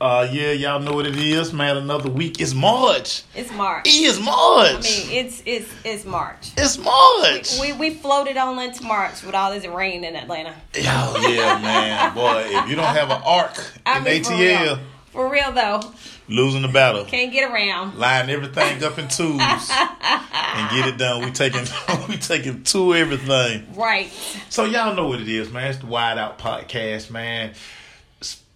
Uh, yeah, y'all know what it is, man. Another week. It's March. It's March. It is March. I mean, it's it's it's March. it's March. We we floated on into March with all this rain in Atlanta. Oh yeah, man. Boy, if you don't have an arc I in mean, for ATL, real. For real though, losing the battle. can't get around. Line everything up in twos and get it done. We taking we taking two everything. Right. So y'all know what it is, man. It's the Wide Out Podcast, man.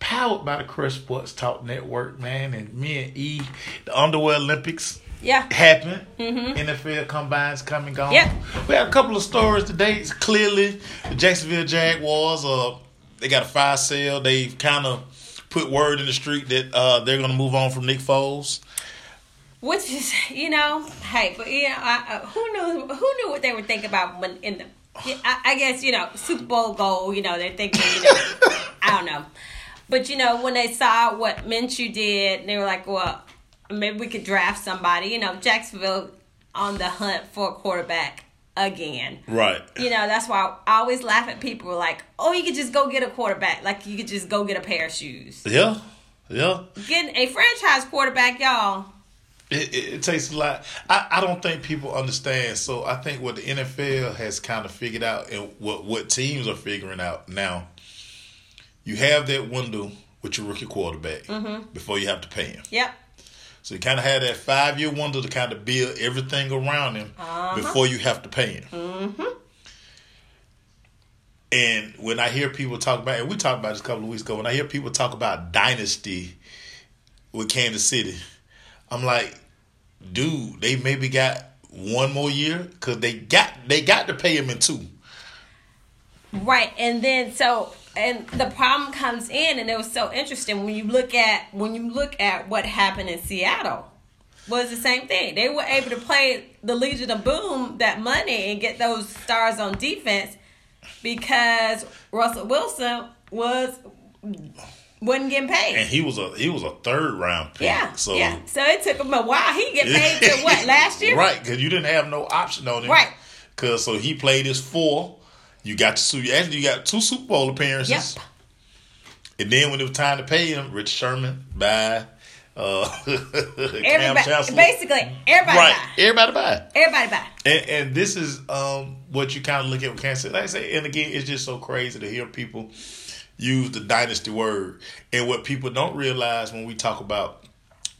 Powered by the Crush Sports Talk Network, man. And me and E, the Underwear Olympics Yeah. happened. NFL combines come and gone. Yep. We have a couple of stories today. It's clearly, the Jacksonville Jaguars, uh, they got a fire sale. They've kind of put word in the street that uh, they're going to move on from Nick Foles. Which is, you know, hey, but you know, I, I, who knew who knew what they were thinking about when in the. I, I guess you know Super Bowl goal. You know they're thinking. You know, I don't know, but you know when they saw what Minshew did, they were like, well, maybe we could draft somebody. You know, Jacksonville on the hunt for a quarterback again. Right. You know, that's why I always laugh at people like, oh, you could just go get a quarterback. Like you could just go get a pair of shoes. Yeah. Yeah. Getting a franchise quarterback, y'all. It, it, it takes a lot. I, I don't think people understand. So I think what the NFL has kind of figured out and what, what teams are figuring out now, you have that window with your rookie quarterback before you have to pay him. Yep. So you kind of have that five year window to kind of build everything around him before you have to pay him. Mm-hmm. And when I hear people talk about, and we talked about this a couple of weeks ago, when I hear people talk about dynasty with Kansas City, I'm like, dude, they maybe got one more year because they got they got to pay him in two. Right, and then so and the problem comes in, and it was so interesting when you look at when you look at what happened in Seattle was the same thing. They were able to play the Legion of Boom that money and get those stars on defense because Russell Wilson was wasn't getting paid. And he was a he was a third round pick. yeah, so yeah. So it took him a while. He get paid to what last year? right? Because you didn't have no option on him, Right. Because so he played his four. You got to su- actually you got two Super Bowl appearances. Yep. And then when it was time to pay him, Rich Sherman, bye. Uh, Kam Everybody, Chancellor. basically, everybody right? buy. Everybody buy. Everybody buy. And, and this is um, what you kind of look at with Kansas City. Like I say, and again, it's just so crazy to hear people use the dynasty word. And what people don't realize when we talk about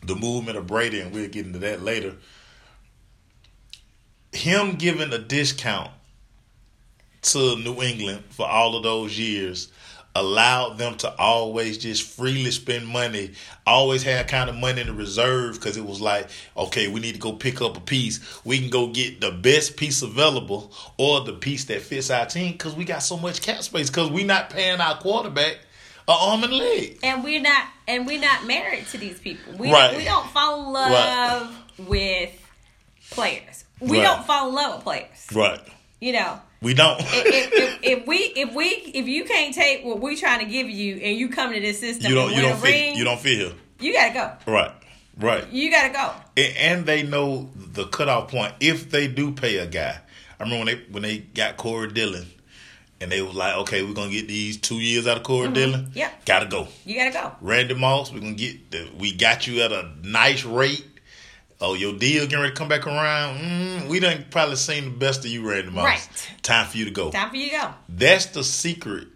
the movement of Brady, and we'll get into that later, him giving a discount to New England for all of those years allowed them to always just freely spend money, always had kind of money in the reserve because it was like, okay, we need to go pick up a piece. We can go get the best piece available or the piece that fits our team because we got so much cap space because we're not paying our quarterback a arm and leg. and we're not and we're not married to these people. We Right. we don't fall in love with players. We Right. don't fall in love with players. Right. You know, We don't. if, if, if we if we if you can't take what we're trying to give you and you come to this system you don't. You don't fit. ring, You don't fit here. you gotta go. Right. Right. You gotta go. and, and they know the cutoff point if they do pay a guy. I remember when they when they got Corey Dillon, and they was like, okay, we're gonna get these two years out of Corey mm-hmm. Dillon. Yeah, gotta go. You gotta go. Randy Moss, we're gonna get the, we got you at a nice rate. Oh, your deal getting ready to come back around. Mm, we done probably seen the best of you, Randy Moss. Right. Time for you to go. Time for you to go. That's the secret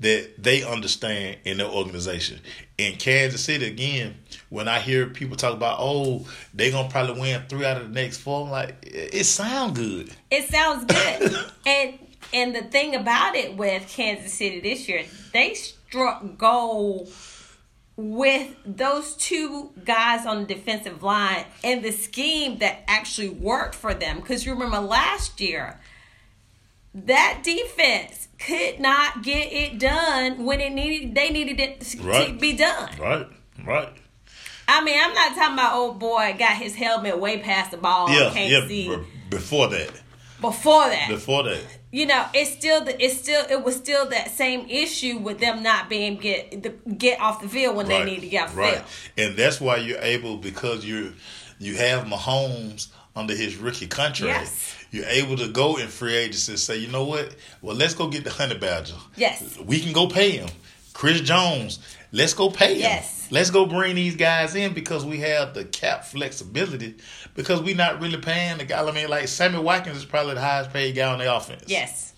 that they understand in their organization. In Kansas City, again, when I hear people talk about, oh, they gonna probably win three out of the next four, I'm like, it, it sound good. It sounds good. and and the thing about it with Kansas City this year, they struck gold with those two guys on the defensive line and the scheme that actually worked for them. Because you remember last year, that defense could not get it done when it needed. They needed it to Right. be done. Right, right. I mean, I'm not talking about old boy got his helmet way past the ball, yeah, can't yeah. see. before that, Before that, before that, you know, it's still the it's still it was still that same issue with them not being get the, get off the field when they need to get off the right. field. And that's why you're able because you you have Mahomes under his rookie contract. Yes. You're able to go in free agency and say, you know what? Well, let's go get the honey badger. Yes. We can go pay him. Chris Jones. Let's go pay them. Yes. Let's go bring these guys in because we have the cap flexibility. Because we're not really paying the guy. I mean, like Sammy Watkins is probably the highest paid guy on the offense. Yes.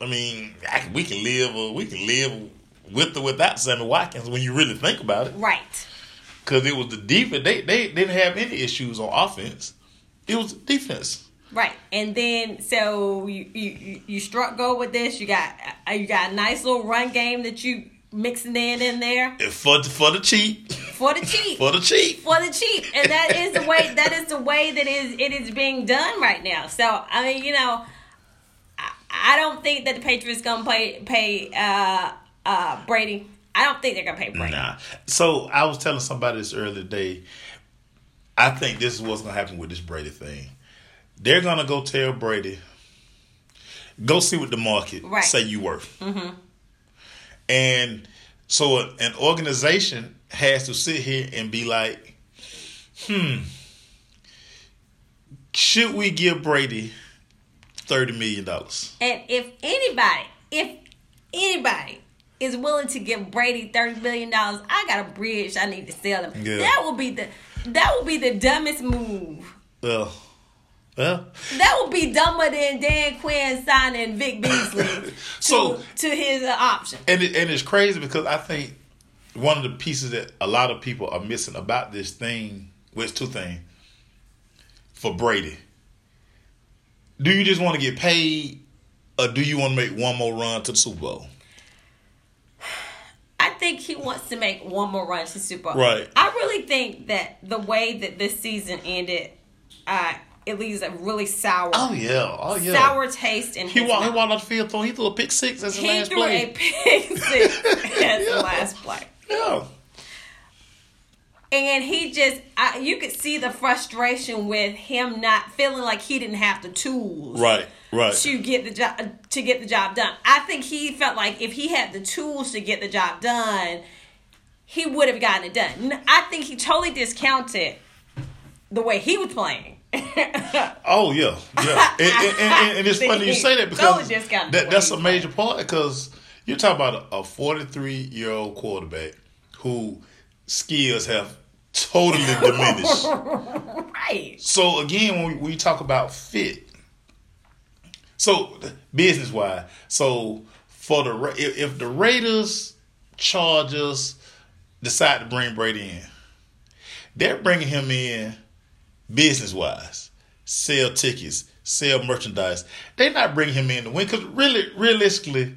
I mean, I we can live. Uh, we can live with or without Sammy Watkins when you really think about it. Right. Because it was the defense. They they didn't have any issues on offense. It was defense. Right, and then so you you you struck gold with this. You got uh, you got a nice little run game that you mixing in in there And for for the cheap, for the cheap for the cheap. for the cheap, and that is the way that is the way that is it is being done right now. So I mean, you know, I, I don't think that the Patriots gonna pay pay uh, uh, Brady. I don't think they're gonna pay Brady. Nah. So I was telling somebody this earlier today. I think this is what's gonna happen with this Brady thing. They're gonna go tell Brady, go see what the market Right. say you worth. Mm-hmm. And so an organization has to sit here and be like, hmm, should we give Brady thirty million dollars? And if anybody, if anybody is willing to give Brady thirty million dollars, I got a bridge I need to sell him. Yeah. That will be the that will be the dumbest move. Well, well, That would be dumber than Dan Quinn signing Vic Beasley to, So- to his uh, option. and it, and it's crazy because I think one of the pieces that a lot of people are missing about this thing was two things for Brady. Do you just want to get paid, or do you want to make one more run to the Super Bowl? I think he wants to make one more run to the Super Bowl. Right. I really think that the way that this season ended, uh, it leaves a really sour, Oh yeah, oh yeah. sour taste in He his walked. He walked off the field. Throwing, he threw a pick six as his He last threw a pick six as Yeah. the last play. Yeah. And he just, I, you could see the frustration with him not feeling like he didn't have the tools Right. Right. to get the job to get the job done. I think he felt like if he had the tools to get the job done, he would have gotten it done. I think he totally discounted the way he was playing. Oh yeah, yeah, and, and, and, and it's funny you say that because that, that's a major part because you're talking about a 43 year old quarterback who skills have totally diminished. right. so again, when we, we talk about fit, so business wise, so for the if, if the Raiders, Chargers decide to bring Brady in, they're bringing him in business wise, sell tickets, sell merchandise. They're not bring him in to win because really, realistically,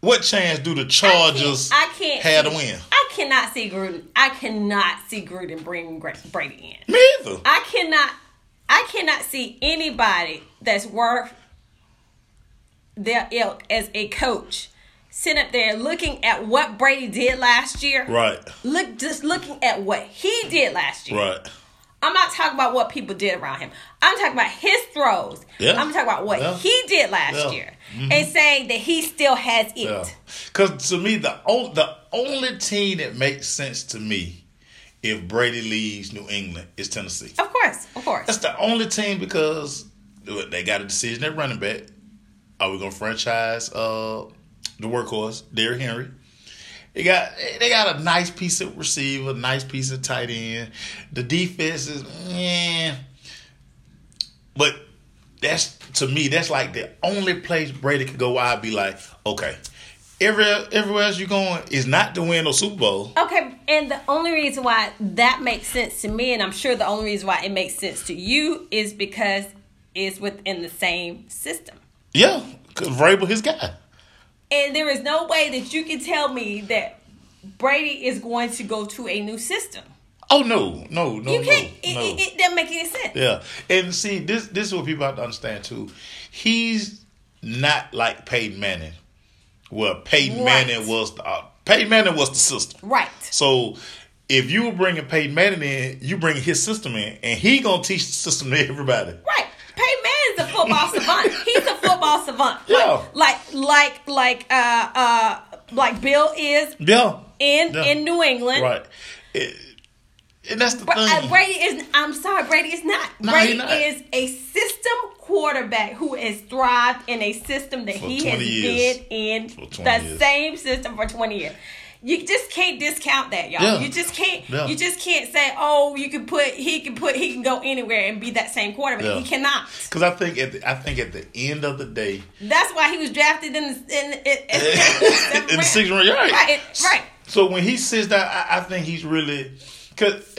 what chance do the Chargers I can't have to win? I cannot see Gruden. I cannot see Gruden bring Brady in. Me either. I cannot I cannot see anybody that's worth their ilk as a coach sitting up there looking at what Brady did last year. Right, Look just looking at what he did last year. right. I'm not talking about what people did around him. I'm talking about his throws. Yeah. I'm talking about what Yeah. he did last Yeah. Mm-hmm. year. And saying that he still has it. Because to me, the only the only team that makes sense to me if Brady leaves New England is Tennessee. Of course, of course. That's the only team because they got a decision at running back. Are we gonna franchise uh, the workhorse, Derrick Henry? They got they got a nice piece of receiver, nice piece of tight end. The defense is yeah, but that's to me that's like the only place Brady could go. Where I'd be like, okay, everywhere everywhere else you're going is not to win no Super Bowl. Okay, and the only reason why that makes sense to me, and I'm sure the only reason why it makes sense to you, is because it's within the same system. Yeah, because Vrabel his guy. And there is no way that you can tell me that Brady is going to go to a new system. Oh no, no, no, You can't. no, it, no. it, it doesn't make any sense. Yeah, and see this this is what people have to understand too. He's not like Peyton Manning, where Peyton Right. Manning was the uh, Peyton Manning was the system. Right. So if you were bringing Peyton Manning in, you bring his system in, and he gonna teach the system to everybody. Right. Peyton Manning's a football savant. He's a football savant. Yeah. Like like like like uh uh like Bill is Yeah, in Yeah. in New England. right. It- and that's the Bra- uh, thing. Brady is. I'm sorry, Brady is not. No, Brady not. is a system quarterback who has thrived in a system that For he has years. been in the years. same system for 20 years. You just can't discount that, y'all. Yeah. You just can't. Yeah. You just can't say, "Oh, you can put he can put he can go anywhere and be that same quarterback." Yeah. He cannot. Because I think at the, I think at the end of the day, That's why he was drafted in the, in, in, in, in the sixth round, right? Right, right. So when he sits down, I, I think he's really because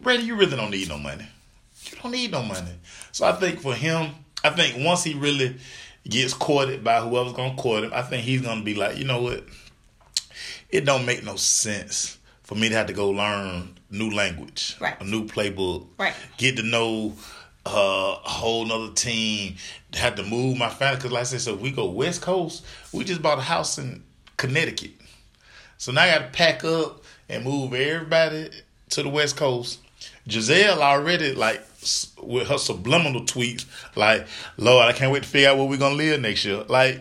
Brady, you really don't need no money. You don't need no money. So I think for him, I think once he really gets courted by whoever's gonna court him, I think he's gonna be like, you know what? It don't make no sense for me to have to go learn new language, Right. a new playbook, Right. Get to know uh, a whole nother team. Had to move my family because, like I said, so if we go West Coast. We just bought a house in Connecticut, so now I got to pack up and move everybody to the West Coast. Gisele already like with her subliminal tweets, like, "Lord, I can't wait to figure out where we're gonna live next year." Like,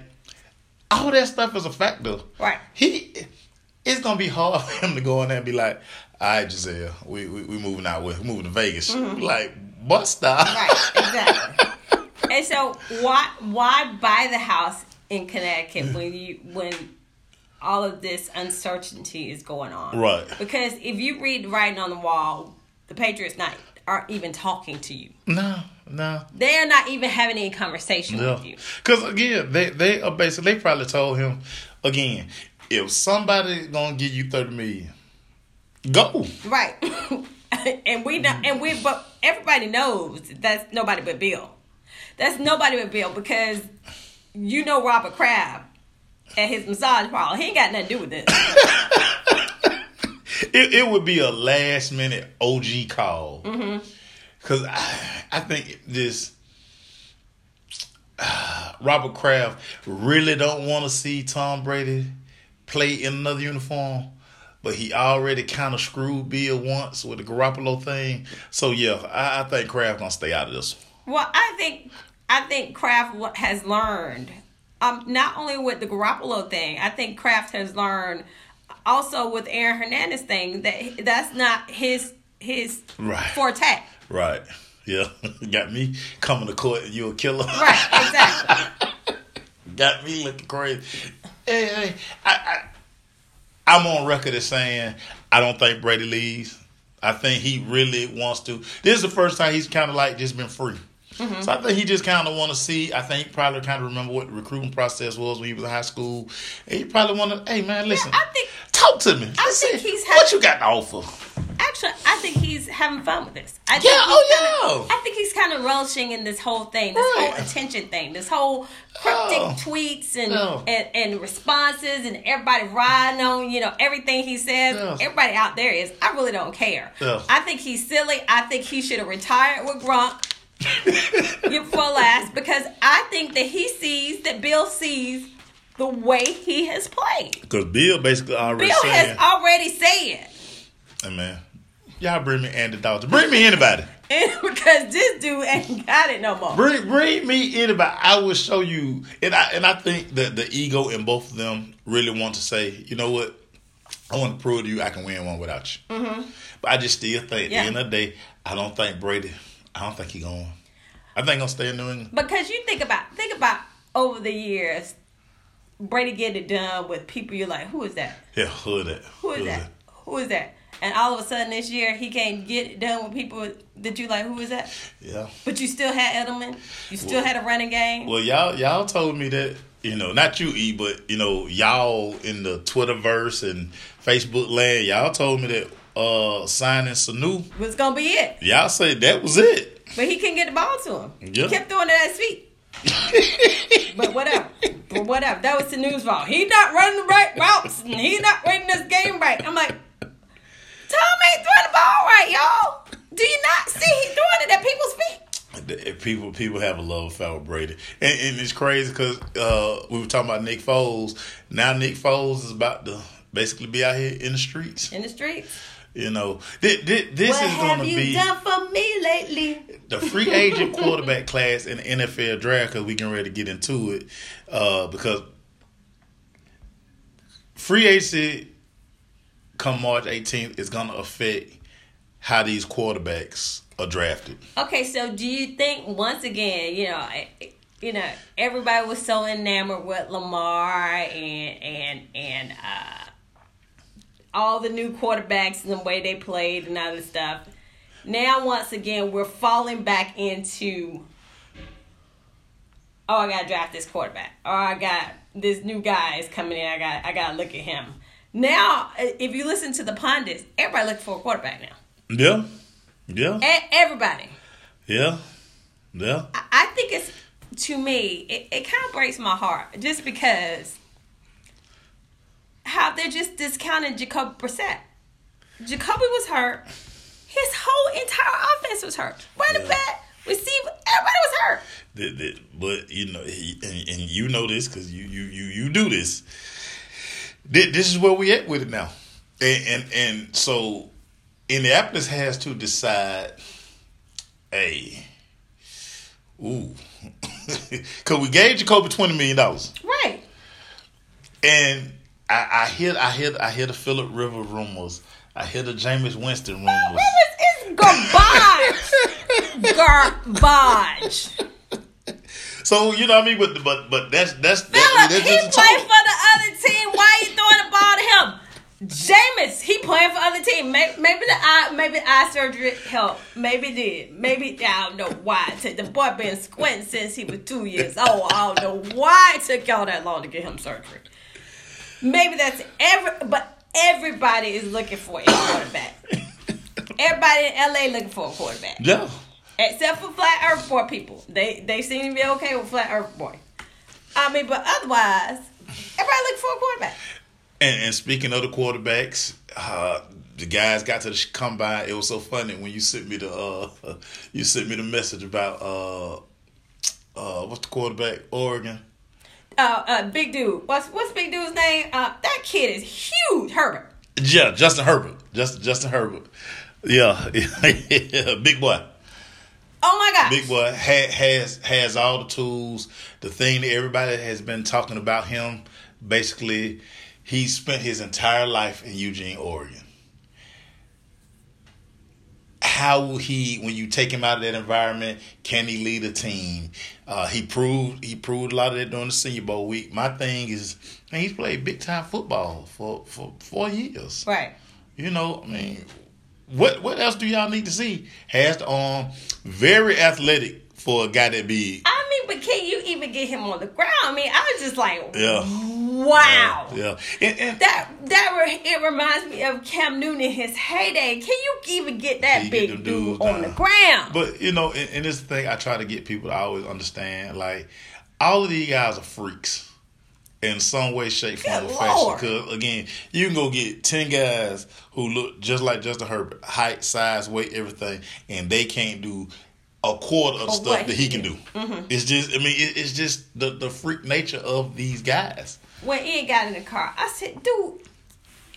all that stuff is a factor. Right. He, it's gonna be hard for him to go in there and be like, "All right, Gisele, we we, we moving out. We're moving to Vegas." Like, bust stop. Mm-hmm. Right, exactly. and so why why buy the house in Connecticut when you when all of this uncertainty is going on? Right. Because if you read the writing on the wall, the Patriots not aren't even talking to you. no, no. They're not even having any conversation Yeah. with you. Because again, they they are basically they probably told him again, if somebody gonna give you thirty million, go. Right. and we know and we but everybody knows that's nobody but Bill. That's nobody but Bill because you know Robert Kraft and his massage parlor. He ain't got nothing to do with this. It, it would be a last minute OG call. Mm-hmm. Because I, I think this uh, Robert Kraft really don't want to see Tom Brady play in another uniform. But he already kind of screwed Bill once with the Garoppolo thing. So yeah, I, I think Kraft gonna stay out of this. Well, I think I think Kraft has learned. Um, not only with the Garoppolo thing, I think Kraft has learned also with Aaron Hernandez thing that that's not his his Right. forte. Right. Yeah. Got me coming to court and you a killer. Right, exactly. Got me looking crazy. Hey, hey, I, I, I'm on record as saying I don't think Brady leaves. I think he really wants to. This is the first time he's kind of like just been free. Mm-hmm. So I think he just kind of want to see. I think he probably kind of remember what the recruiting process was when he was in high school. And he probably want to. Hey man, listen. I think talk to me. I Listen, think he's what had- you got to offer. Actually, I think he's having fun with this. I think Yeah, he's oh, kinda, yeah. I think he's kind of relishing in this whole thing, this Right. whole attention thing, this whole cryptic Oh. tweets and, No. and and responses, and everybody riding on you know everything he says. Yeah. Everybody out there is. I really don't care. Yeah. I think he's silly. I think he should have retired with Gronk. for last because I think that he sees that Bill sees the way he has played. Because Bill basically already Bill has already said. hey man, y'all bring me Andy Dalton. Bring me anybody. Because this dude ain't got it no more. Bring bring me anybody. I will show you. And I and I think that the ego in both of them really want to say, you know what? I want to prove to you I can win one without you. Mm-hmm. But I just still think at Yeah. the end of the day, I don't think Brady. I don't think he going. I think he'll stay in New England. Because you think about think about over the years, Brady getting it done with people you're like, who is that? Yeah, who is that? Who is that? Who is that? And all of a sudden this year he can't get it done with people that you like, who is that? Yeah. But you still had Edelman. You still Well- had a running game. Well, y'all y'all told me that you know not you E, but you know y'all in the Twitterverse and Facebook land, y'all told me that uh signing Sanu, was gonna be it. y'all said that was it. But he couldn't get the ball to him. Yeah. He kept throwing it at his feet. But whatever. But whatever. That was the news fault. He's not running the right routes and he's not running this game right. I'm like, Tom ain't throwing the ball right, y'all. Do you not see he throwing it at people's feet? People people have a love for Brady, and, and it's crazy because uh, we were talking about Nick Foles. Now Nick Foles is about to basically be out here in the streets. In the streets. You know, Thi- thi- this what is going to be done for me lately? the free agent quarterback class in the NFL draft because we can ready to get into it uh, because free agency come March 18th is going to affect how these quarterbacks are drafted. Okay, so do you think once again, you know, you know, everybody was so enamored with Lamar and and and uh all the new quarterbacks and the way they played and all this stuff. Now, once again, we're falling back into, oh, I gotta draft this quarterback, or I got this new guy is coming in. I got, I gotta look at him. Now, if you listen to the pundits, everybody looking for a quarterback now. Yeah, yeah, E- everybody. yeah, yeah. I, I think it's to me, it, it kind of breaks my heart just because how they're just discounting Jacoby Brissett. Jacoby was hurt. His whole entire offense was hurt. Running Yeah. back, receiver, everybody was hurt. That- that- but you know, he, and, and you know this because you, you you you do this. Thi- This is where we at with it now, and and, and so Indianapolis has to decide. Hey, ooh, because we gave Jacoby twenty million dollars, Right. and I, I hear I hear I hear the Philip River rumors. I hear the Jameis Winston rumors. Rivers is garbage. garbage. So you know what I mean, but but but that's that's that, that's he played for the other team. Why you throwing the ball to him? Jameis, he playing for other team. Maybe, maybe the eye, maybe the eye surgery helped. Maybe did. Maybe I don't know why. The boy been squinting since he was two years old. I don't know why it took y'all that long to get him surgery. Maybe that's every, but everybody is looking for a quarterback. Everybody in LA looking for a quarterback, Yeah. Except for Flat Earth Boy people. They they seem to be okay with Flat Earth Boy. I mean, but otherwise, everybody looking for a quarterback. And, and speaking of the quarterbacks, uh, the guys got to the combine. It was so funny when you sent me the uh, you sent me the message about uh, uh, what's the quarterback Oregon. Uh, uh, big dude. What's what's big dude's name? Uh, that kid is huge. Herbert. Yeah, Justin Herbert. Justin Justin Herbert. Yeah, yeah, big boy. Oh my gosh. Big boy ha- has has all the tools. The thing that everybody has been talking about him, basically, he spent his entire life in Eugene, Oregon. How will he, when you take him out of that environment, can he lead a team? Uh, he proved he proved a lot of that during the Senior Bowl week. My thing is, man, he's played big time football for for four years. Right. You know, I mean, what what else do y'all need to see? Has the arm, very athletic for a guy that big. I mean, but can you even get him on the ground? I mean, I was just like, Yeah. wow. Yeah, and, and That that re- it reminds me of Cam Newton in his heyday. Can you even get that you get big dude on the ground? but you know, and, and this thing I try to get people to always understand, like all of these guys are freaks in some way, shape, form, or fashion. Because again, you can go get ten guys who look just like Justin Herbert, height, size, weight, everything, and they can't do a quarter of the stuff what that he he can do. Mm-hmm. It's just, I mean, it, it's just the the freak nature of these guys. when Ian got in the car, I said, dude.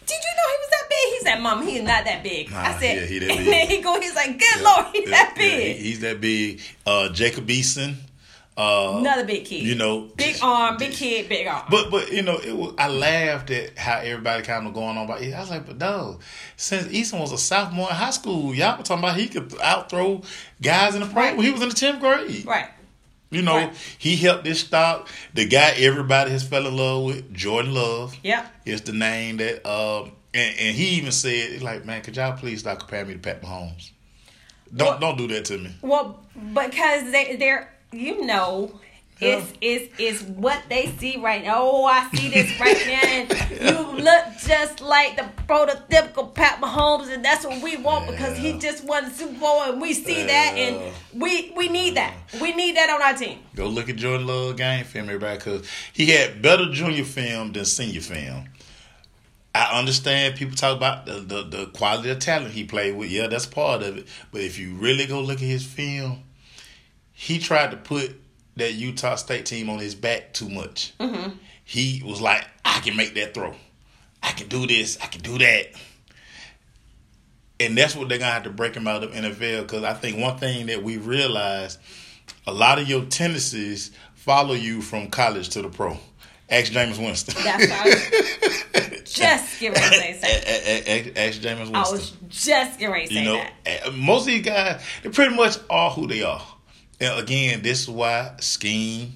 Did you know he was that big? He said, "Mom, he's not that big." I said, yeah, he that and then he go, he's like, "Good lord, he's Yeah, that yeah, big." he- he's that big. Uh, Jacob Eason. Uh, Another big kid. you know, big arm, big kid, big arm. But but you know, it was I laughed at how everybody kind of going on about it. I was like, but no, since Eason was a sophomore in high school, y'all were talking about he could outthrow guys in the pro. Right. He was in the tenth grade. right. You know, Right. he helped this stock. The guy everybody has fell in love with, Jordan Love. Yeah, Is the name that um and, and he even said like, man, could y'all please stop comparing me to Pat Mahomes? Don't Well- don't do that to me. Well, because they they're you know. Yeah. It's, it's, it's what they see right now. Oh, I see this right now. And you look just like the prototypical Pat Mahomes, and that's what we want because he just won the Super Bowl, and we see that, and we we need that. We need that on our team. Go look at Jordan Love game film, everybody, because he had better junior film than senior film. I understand people talk about the, the, the quality of talent he played with. Yeah, that's part of it. But if you really go look at his film, he tried to put that Utah State team on his back too much. Mm-hmm. He was like, I can make that throw. I can do this. I can do that. And that's what they're going to have to break him out of NFL because I think one thing that we realized a lot of your tendencies follow you from college to the pro. Ask Jameis Winston. That's was just getting ready to say. Ask- Ask Jameis Winston. I was just getting ready to say You know, that. most of these guys, they pretty much are who they are. And again, this is why scheme,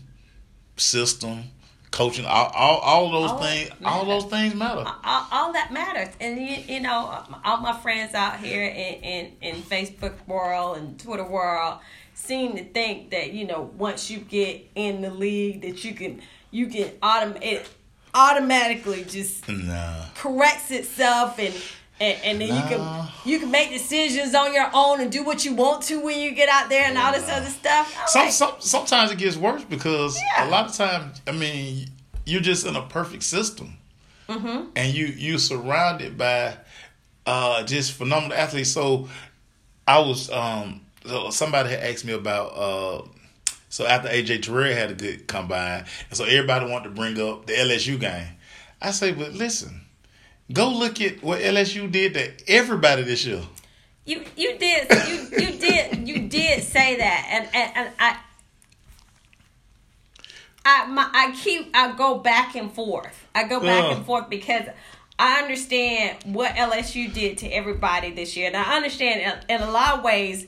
system, coaching, all all, all those All things, all those things matter. all, all that matters. And you, you know, all my friends out here in, in, in Facebook world and Twitter world seem to think that you know once you get in the league that you can you can autom- it automatically just Nah. corrects itself and. And, and then you can you can make decisions on your own and do what you want to when you get out there and all this other stuff. I'm Some, like, some sometimes it gets worse because Yeah. a lot of times, I mean, you're just in a perfect system, Mm-hmm. and you you surrounded by uh, just phenomenal athletes. So I was um, so somebody had asked me about. Uh, so after AJ Terrell had a good combine, and so everybody wanted to bring up the LSU game. I say, but listen, go look at what LSU did to everybody this year. You you did you you did you did say that and and, and I I my, I keep I go back and forth. I go back Yeah. and uh. forth because I understand what LSU did to everybody this year, and I understand in, in a lot of ways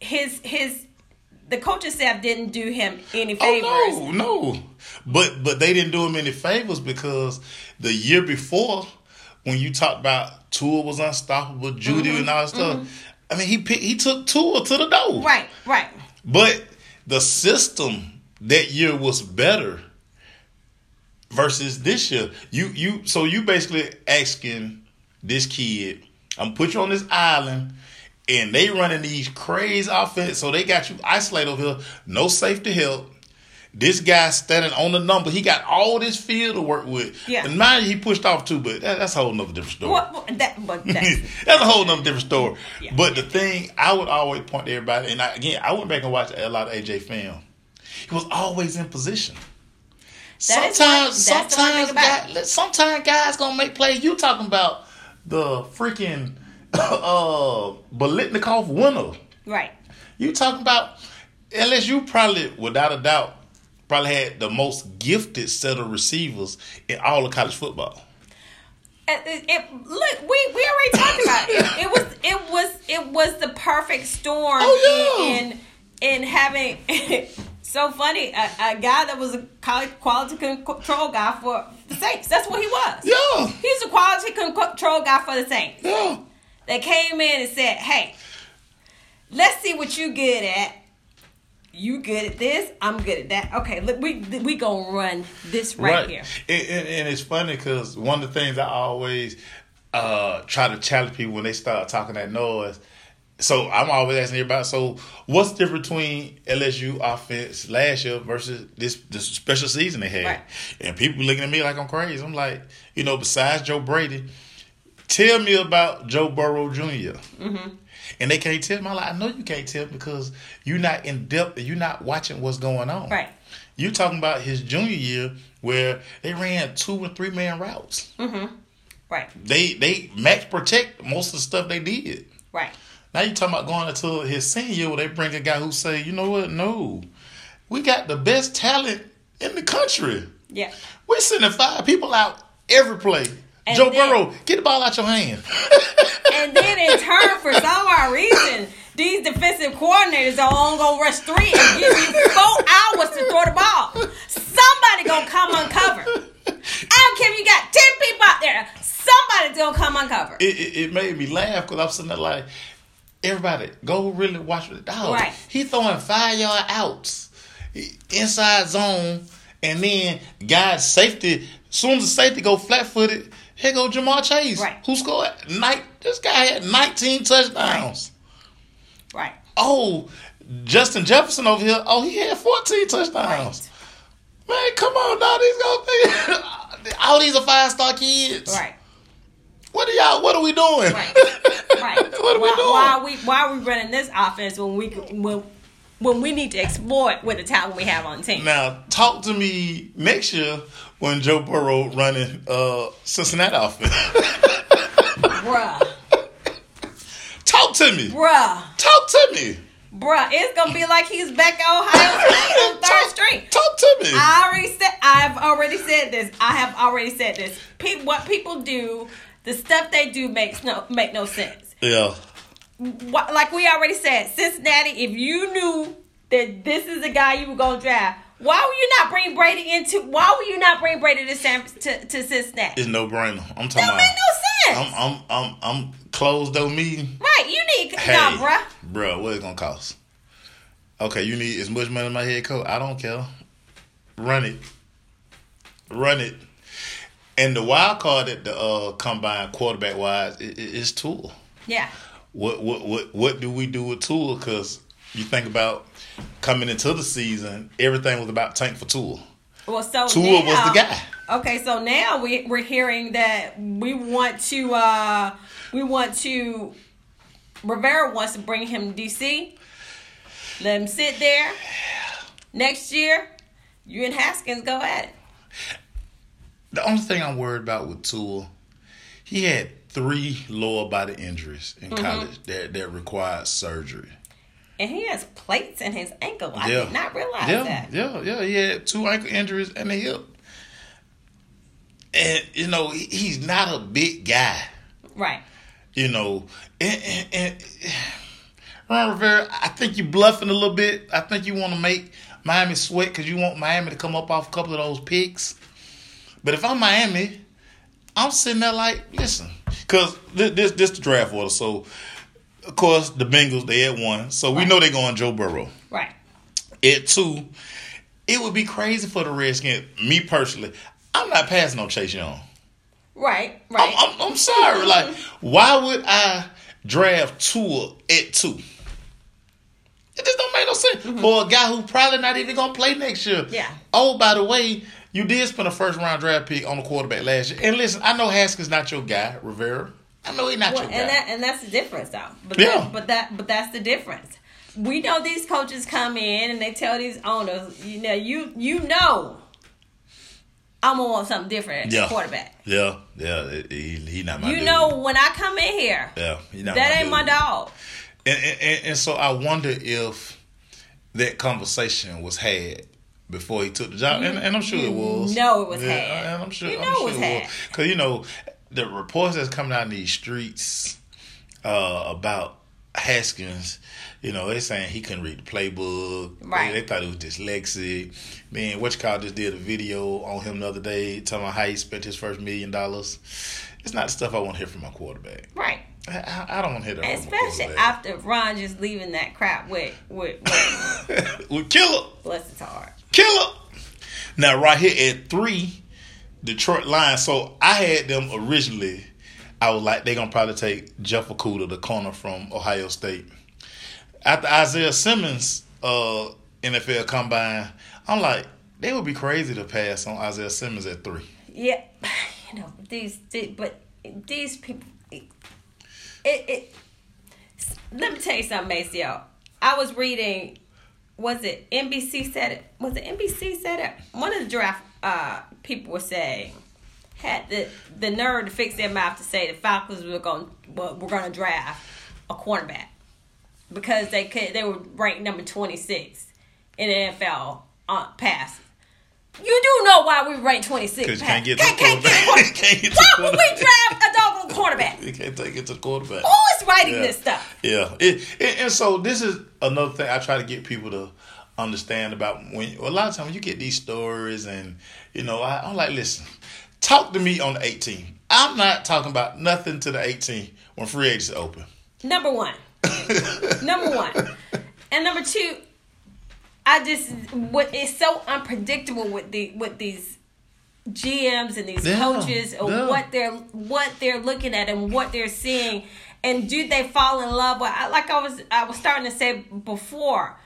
his his the coaching staff didn't do him any favors. Oh no, no. But but they didn't do him any favors because the year before, when you talked about Tua was unstoppable, Jeudy mm-hmm. and all that stuff. Mm-hmm. I mean, he picked, he took Tua to the door. Right, right. But the system that year was better versus this year. You you so you basically asking this kid, I'm put you on this island. And they running these crazy offense, so they got you isolated over here. No safety help. This guy standing on the number, he got all this field to work with. Yeah. And mind you, he pushed off too, but that, that's a whole nother different story. What, what that but that's That's a whole nother different story. Yeah. But the thing I would always point to everybody, and I, again, I went back and watched a lot of AJ film. He was always in position. That sometimes, one- that's the one thing sometimes, about guy, sometimes guys gonna make plays. You talking about the freaking uh Biletnikoff winner? right. You talking about LSU probably, without a doubt, probably had the most gifted set of receivers in all of college football. It, it, it- look, we, we already talked about it. it. It was it was it was the perfect storm Oh, yeah. in, in in having. so funny, a, a guy that was a quality, quality control guy for the Saints. That's what he was. Yeah, He's a quality control guy for the Saints. yeah. They came in and said, "Hey, let's see what you good at. You good at this? I'm good at that. Okay, look, we we gonna run this right, here. And, and, and it's funny because one of the things I always uh, try to challenge people when they start talking that noise. So I'm always asking everybody. So what's the difference between LSU offense last year versus this this special season they had? Right. And people looking at me like I'm crazy. I'm like, you know, besides Joe Brady, tell me about Joe Burrow junior Mm-hmm. And they can't tell me. I'm like, I know you can't tell because you're not in depth. You're not watching what's going on. Right. You're talking about his junior year where they ran two and three man routes. Right. They they max protect most of the stuff they did. Right. Now you talking about going into his senior year where they bring a guy who say, you know what, no, we got the best talent in the country. Yeah. We're sending five people out every play. And Joe then- Burrow, get the ball out your hand. And then in turn, for some odd reason, these defensive coordinators are only gonna rush three and give you four hours to throw the ball. Somebody gonna come uncover. I don't care if you got ten people out there. Somebody's gonna come uncover. it, it, it made me laugh because I'm sitting there like, everybody, go really watch the dog. Right. He throwing five yard outs, inside zone, and then guys safety. Soon as the safety go flat footed, here go Ja'Marr Chase, Right. who scored night. This guy had 19 touchdowns. Right. Oh, Justin Jefferson over here. Oh, he had 14 touchdowns. Man, come on, dog. These gonna be all these are five star kids. Right. What are y'all? What are we doing? Right. Right. what are we why, doing? Why are we why are we running this offense when we when when we need to exploit with the talent we have on the team? Now, talk to me next year when Joe Burrow running uh, Cincinnati offense. Bruh. talk to me. Bruh. Talk to me. Bruh. It's gonna be like he's back at Ohio State on third talk, string. Talk to me. I already said I've already said this. I have already said this. Pe- what people do, the stuff they do makes no make no sense. yeah. What, like we already said, Cincinnati. If you knew that this is the guy you were gonna draft, Why would you not bring Brady into? Why would you not bring Brady to San to, to Cincinnati? It's no brainer. I'm talking That about. make no sense. I'm I'm I'm I'm closed though meeting. right, you need Hey, nah, bruh. bruh, what it gonna cost? Okay, you need as much money as my head coach. I don't care. Run it, run it. And the wild card at the uh, combine quarterback wise is, is Tua. Yeah, What what what what do we do with Tua? Because you think about coming into the season, everything was about tank for Tua. well, so Tua now, was the guy. Okay, so now we we're hearing that we want to uh we want to Rivera wants to bring him to DC. Let him sit there. Next year, you and Haskins go at it. The only thing I'm worried about with Tua, he had three lower body injuries in Mm-hmm. college that, that required surgery. And he has plates in his ankle. I Yeah. did not realize Yeah, that. yeah, yeah. He had two ankle injuries and a hip. And, you know, he- he's not a big guy. Right. You know, and, and, and Ron Rivera, I think you're bluffing a little bit. I think you want to make Miami sweat because you want Miami to come up off a couple of those picks. But if I'm Miami, I'm sitting there like, listen, because this, this this the draft order. So, of course, the Bengals they had one, so we Right. know they're going Joe Burrow. Right. At two, it would be crazy for the Redskins. Me personally, I'm not passing on Chase Young. Right. Right. I'm, I'm, I'm sorry. Like, why would I draft Tua at two? It just don't make no sense for a guy who probably not even gonna play next year. Mm-hmm. Yeah. Oh, by the way, you did spend a first round draft pick on the quarterback last year. And listen, I know Haskins not your guy, Rivera. I know he's not Well, your guy. and that and that's the difference though. But Yeah. that, but that but that's the difference. We know these coaches come in and they tell these owners, you know, you you know, I'm gonna want something different as Yeah. quarterback. yeah, yeah, he, he not my You dude. know, when I come in here, yeah, he that my ain't dude. my dog. And, and, and, so I wonder if that conversation was had before he took the job, and, and I'm sure it was. know it was yeah, had. and I'm sure. You I'm know it was had. Because you know the reports that's coming out in these streets uh, about Haskins. You know, they're saying he couldn't read the playbook. Right. They, they thought he was dyslexic. Man, what you call just did a video on him the other day telling how he spent his first million dollars. It's not the stuff I want to hear from my quarterback. Right. I, I- don't want to hear that Especially after Ron just leaving that crap with with, with with Killer. bless his heart. Killer. Now, right here at three, Detroit Lions. So I had them originally. I was like, they're gonna probably take Jeff Okudah, the corner from Ohio State. After Isaiah Simmons, uh, NFL Combine, I'm like, they would be crazy to pass on Isaiah Simmons at three. Yeah, you know these, but these people. It, it. Let me tell you something, Maceo. I was reading. Was it NBC said it? Was it NBC said it? One of the draft uh, people was saying had the the nerve to fix their mouth to say the Falcons were going well, we're going to draft a cornerback because they could they were ranked number twenty six in the NFL on uh, pass. You do know why we ranked twenty six. Because you can't get to can't, the can't get Can't get Why would we draft a doggone quarterback? You can't take it to quarterback. Who is writing Yeah. this stuff? Yeah, it, it, and so this is another thing I try to get people to understand about when a lot of times when you get these stories and you know I, I'm like, listen, talk to me on the 18. I'm not talking about nothing to the 18 when free agency open. Number one. number one. And number two, I just what is so unpredictable with the with these GMs and these Yeah, coaches and yeah. what they're what they're looking at and what they're seeing and do they fall in love with like I was I was starting to say before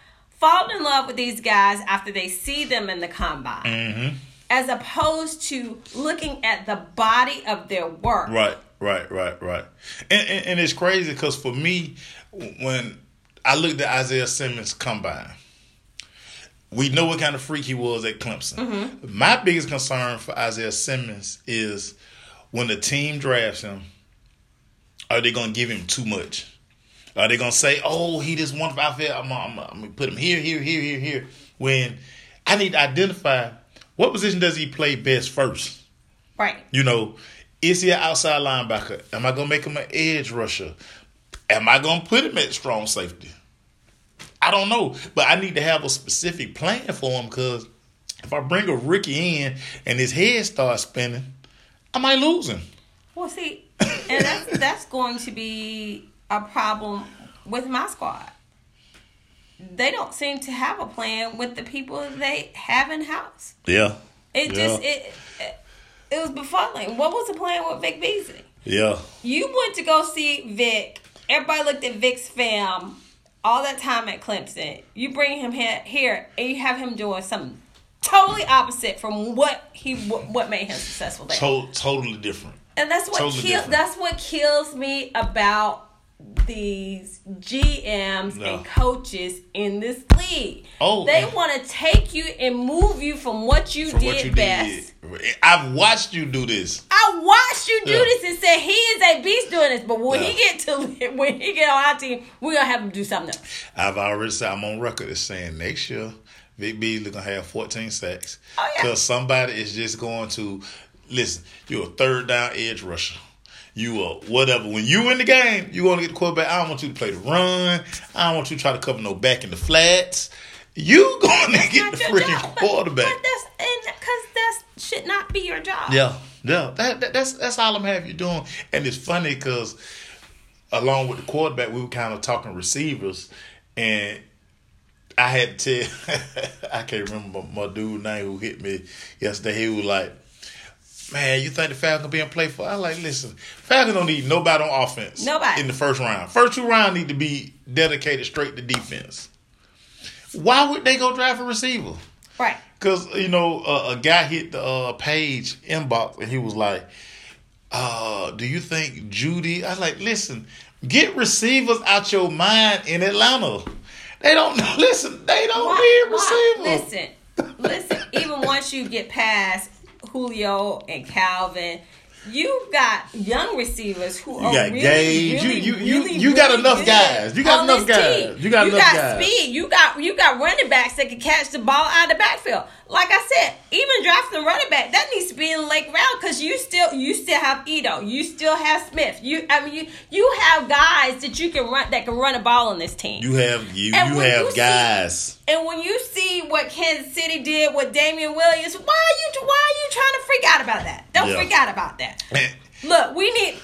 fall in love with these guys after they see them in the combine Mm-hmm. as opposed to looking at the body of their work Right, right, right, right. And and, and it's crazy because for me, when I looked at Isaiah Simmons combine, we know what kind of freak he was at Clemson. My biggest concern for Isaiah Simmons is when the team drafts him, are they going to give him too much? Are they going to say, "Oh, he just wonderful outfit. I'm, I'm, I'm going to put him here, here, here, here, here"? When I need to identify what position does he play best first. right You know, is he an outside linebacker? Am I gonna make him an edge rusher? Am I gonna put him at strong safety? I don't know, but I need to have a specific plan for him because If I bring a rookie in and his head starts spinning, I might lose him. Well, see, and that's that's going to be a problem with my squad. They don't seem to have a plan with the people they have in house. Yeah. It Yeah. just it, it it was befuddling. What was the plan with Vic Beasley? Yeah. You went to go see Vic. Everybody looked at Vic's fam all that time at Clemson. You bring him here, here and you have him doing something totally opposite from what he what made him successful there. To- totally different. And that's what Totally kills. That's what kills me about these GMs No. and coaches in this league. Oh, they want to take you and move you from what you From did what you best. did. I've watched you do this. I watched you do Yeah. this and said he is a beast doing this, but when Yeah. he get to when he get on our team, we're gonna have him do something else. I've already said I'm on record as saying next year Vic Beasley gonna have 14 sacks. Oh, yeah. Because somebody is just going to listen. You're a third down edge rusher. You are whatever. When you in the game, you want to get the quarterback. I don't want you to play the run. I don't want you to try to cover no back in the flats. You going to get the freaking job. But- quarterback. But, that's and because that should not be your job. Yeah, yeah. That, that that's that's all I'm having you doing, and it's funny because along with the quarterback, we were kind of talking receivers, and I had to tell I can't remember my, my dude name who hit me yesterday. He was like, "Man, you think the Falcons being played for?" I like, listen, Falcons don't need nobody on offense. Nobody. in the first round. First two rounds need to be dedicated straight to defense. Why would they go draft a receiver? Right. Cause you know uh, a guy hit the uh, page inbox and he was like, uh, "Do you think Jeudy?" I was like, "Listen, get receivers out your mind in Atlanta. They don't listen. They don't Why- need why? receivers. Listen, listen. Even once you get past Julio and Calvin, You've got young receivers who are got really, Gage. You- really, you- you- really, you got really enough guys. You got enough guys. team. You got enough got guys. speed. You got you got running backs that can catch the ball out of the backfield. Like I said, even drafting a running back that needs to be in the late round because you still you still have Ito, you still have Smith. You I mean you you have guys that you can run that can run a ball on this team. You have you. And you have you see- guys. And when you see what Kansas City did with Damien Williams, why are you why are you trying to freak out about that? Don't Yeah. freak out about that. Look, we need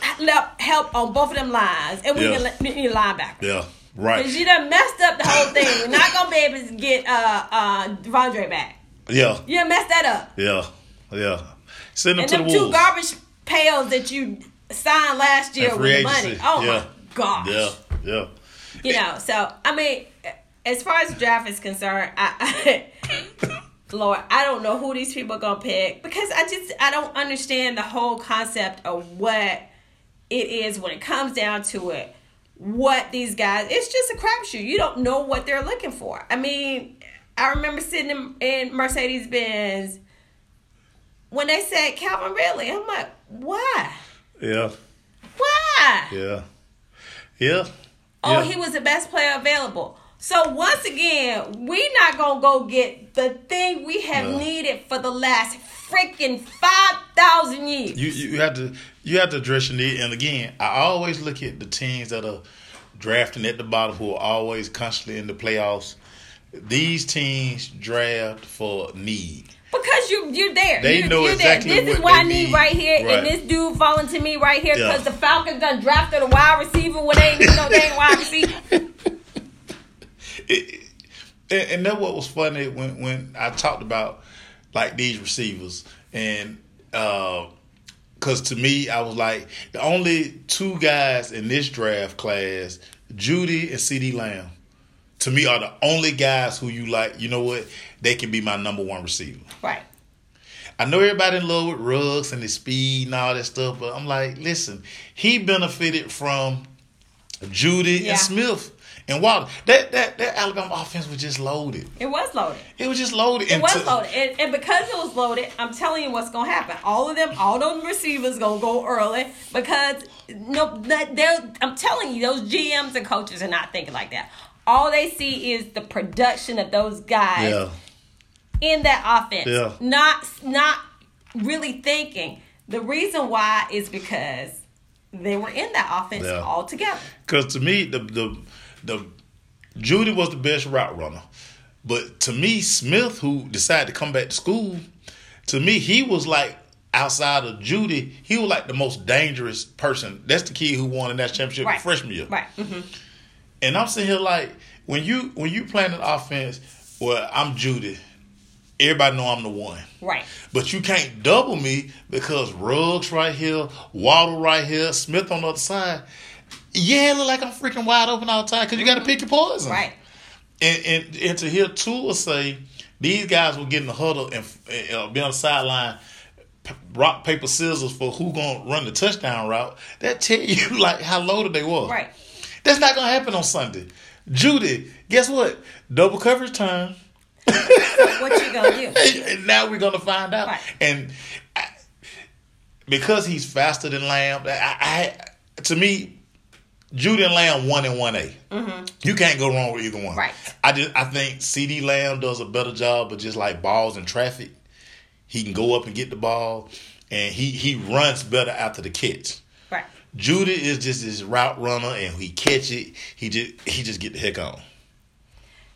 help- on both of them lines, and we Yeah. need, need a linebacker. yeah, right. Cause you done messed up the whole thing. We're not gonna be able to get uh uh De'Vondre back. Yeah, You done messed that up. yeah, yeah. Send them And to them the two wolves. garbage pails that you signed last year with the money. Oh yeah. my gosh. Yeah, yeah. you know so i mean as far as draft is concerned i, lord i don't know who these people are gonna pick because i just i don't understand the whole concept of what it is when it comes down to it. What these guys it's just a crapshoot. You don't know what they're looking for. I mean i remember sitting in, in mercedes-benz when they said calvin ridley. I'm like why? Yeah, why? Yeah, yeah. Oh, yeah. he was the best player available. So once again, we not gonna go get the thing we have No. needed for the last freaking five thousand years. You you have to you have to address your need. And again, I always look at the teams that are drafting at the bottom who are always constantly in the playoffs. These teams draft for need. because you you're there. They you, know you're exactly there. This is what I need need. right here, Right. and this dude falling to me right here Yeah. because the Falcons done drafted a wide receiver when they ain't no dang wide receiver. It, and, and that what was funny when when I talked about like these receivers and uh, because to me I was like the only two guys in this draft class, Jeudy and CeeDee Lamb, to me are the only guys who you like. You know what? They can be my number one receiver. Right. I know everybody in love with Ruggs and his speed and all that stuff, but I'm like, listen, he benefited from Jeudy Yeah. and Smith and Waddle. That that that Alabama offense was just loaded. It was loaded. It was just loaded. It And was to- loaded, and, and because it was loaded, I'm telling you what's gonna happen. All of them, all those receivers gonna go early because no, that they're. I'm telling you, those GMs and coaches are not thinking like that. All they see is the production of those guys Yeah, in that offense, Yeah. not not really thinking. The reason why is because they were in that offense Yeah. all together. because to me the the the Jeudy was the best route runner. But to me, Smith, who decided to come back to school, to me, he was like outside of Jeudy, he was like the most dangerous person. That's the kid who won the national championship Right. freshman year. Right. hmm And I'm sitting here like when you when you playing an offense, well, I'm Jeudy. Everybody know I'm the one. Right. But you can't double me because Ruggs right here, Waddle right here, Smith on the other side. Yeah, it look like I'm freaking wide open all the time because you got to pick your poison. Right. And, and and to hear Tua say these guys will get in the huddle and, uh, be on the sideline, p- rock paper scissors for who gonna run the touchdown route. That tell you like how loaded they were. Right. That's not gonna happen on Sunday. Jeudy, guess what? Double coverage time. What you gonna do? and now we're gonna find out. Right. And I, because he's faster than Lamb, I, I to me, Jeudy and Lamb one and one A. You can't go wrong with either one. Mm-hmm. Right. I just I think CeeDee Lamb does a better job of just like balls and traffic. He can go up and get the ball, and he he runs better after the catch. Right. Jeudy is just this route runner, and he catch it. He just he just get the heck on.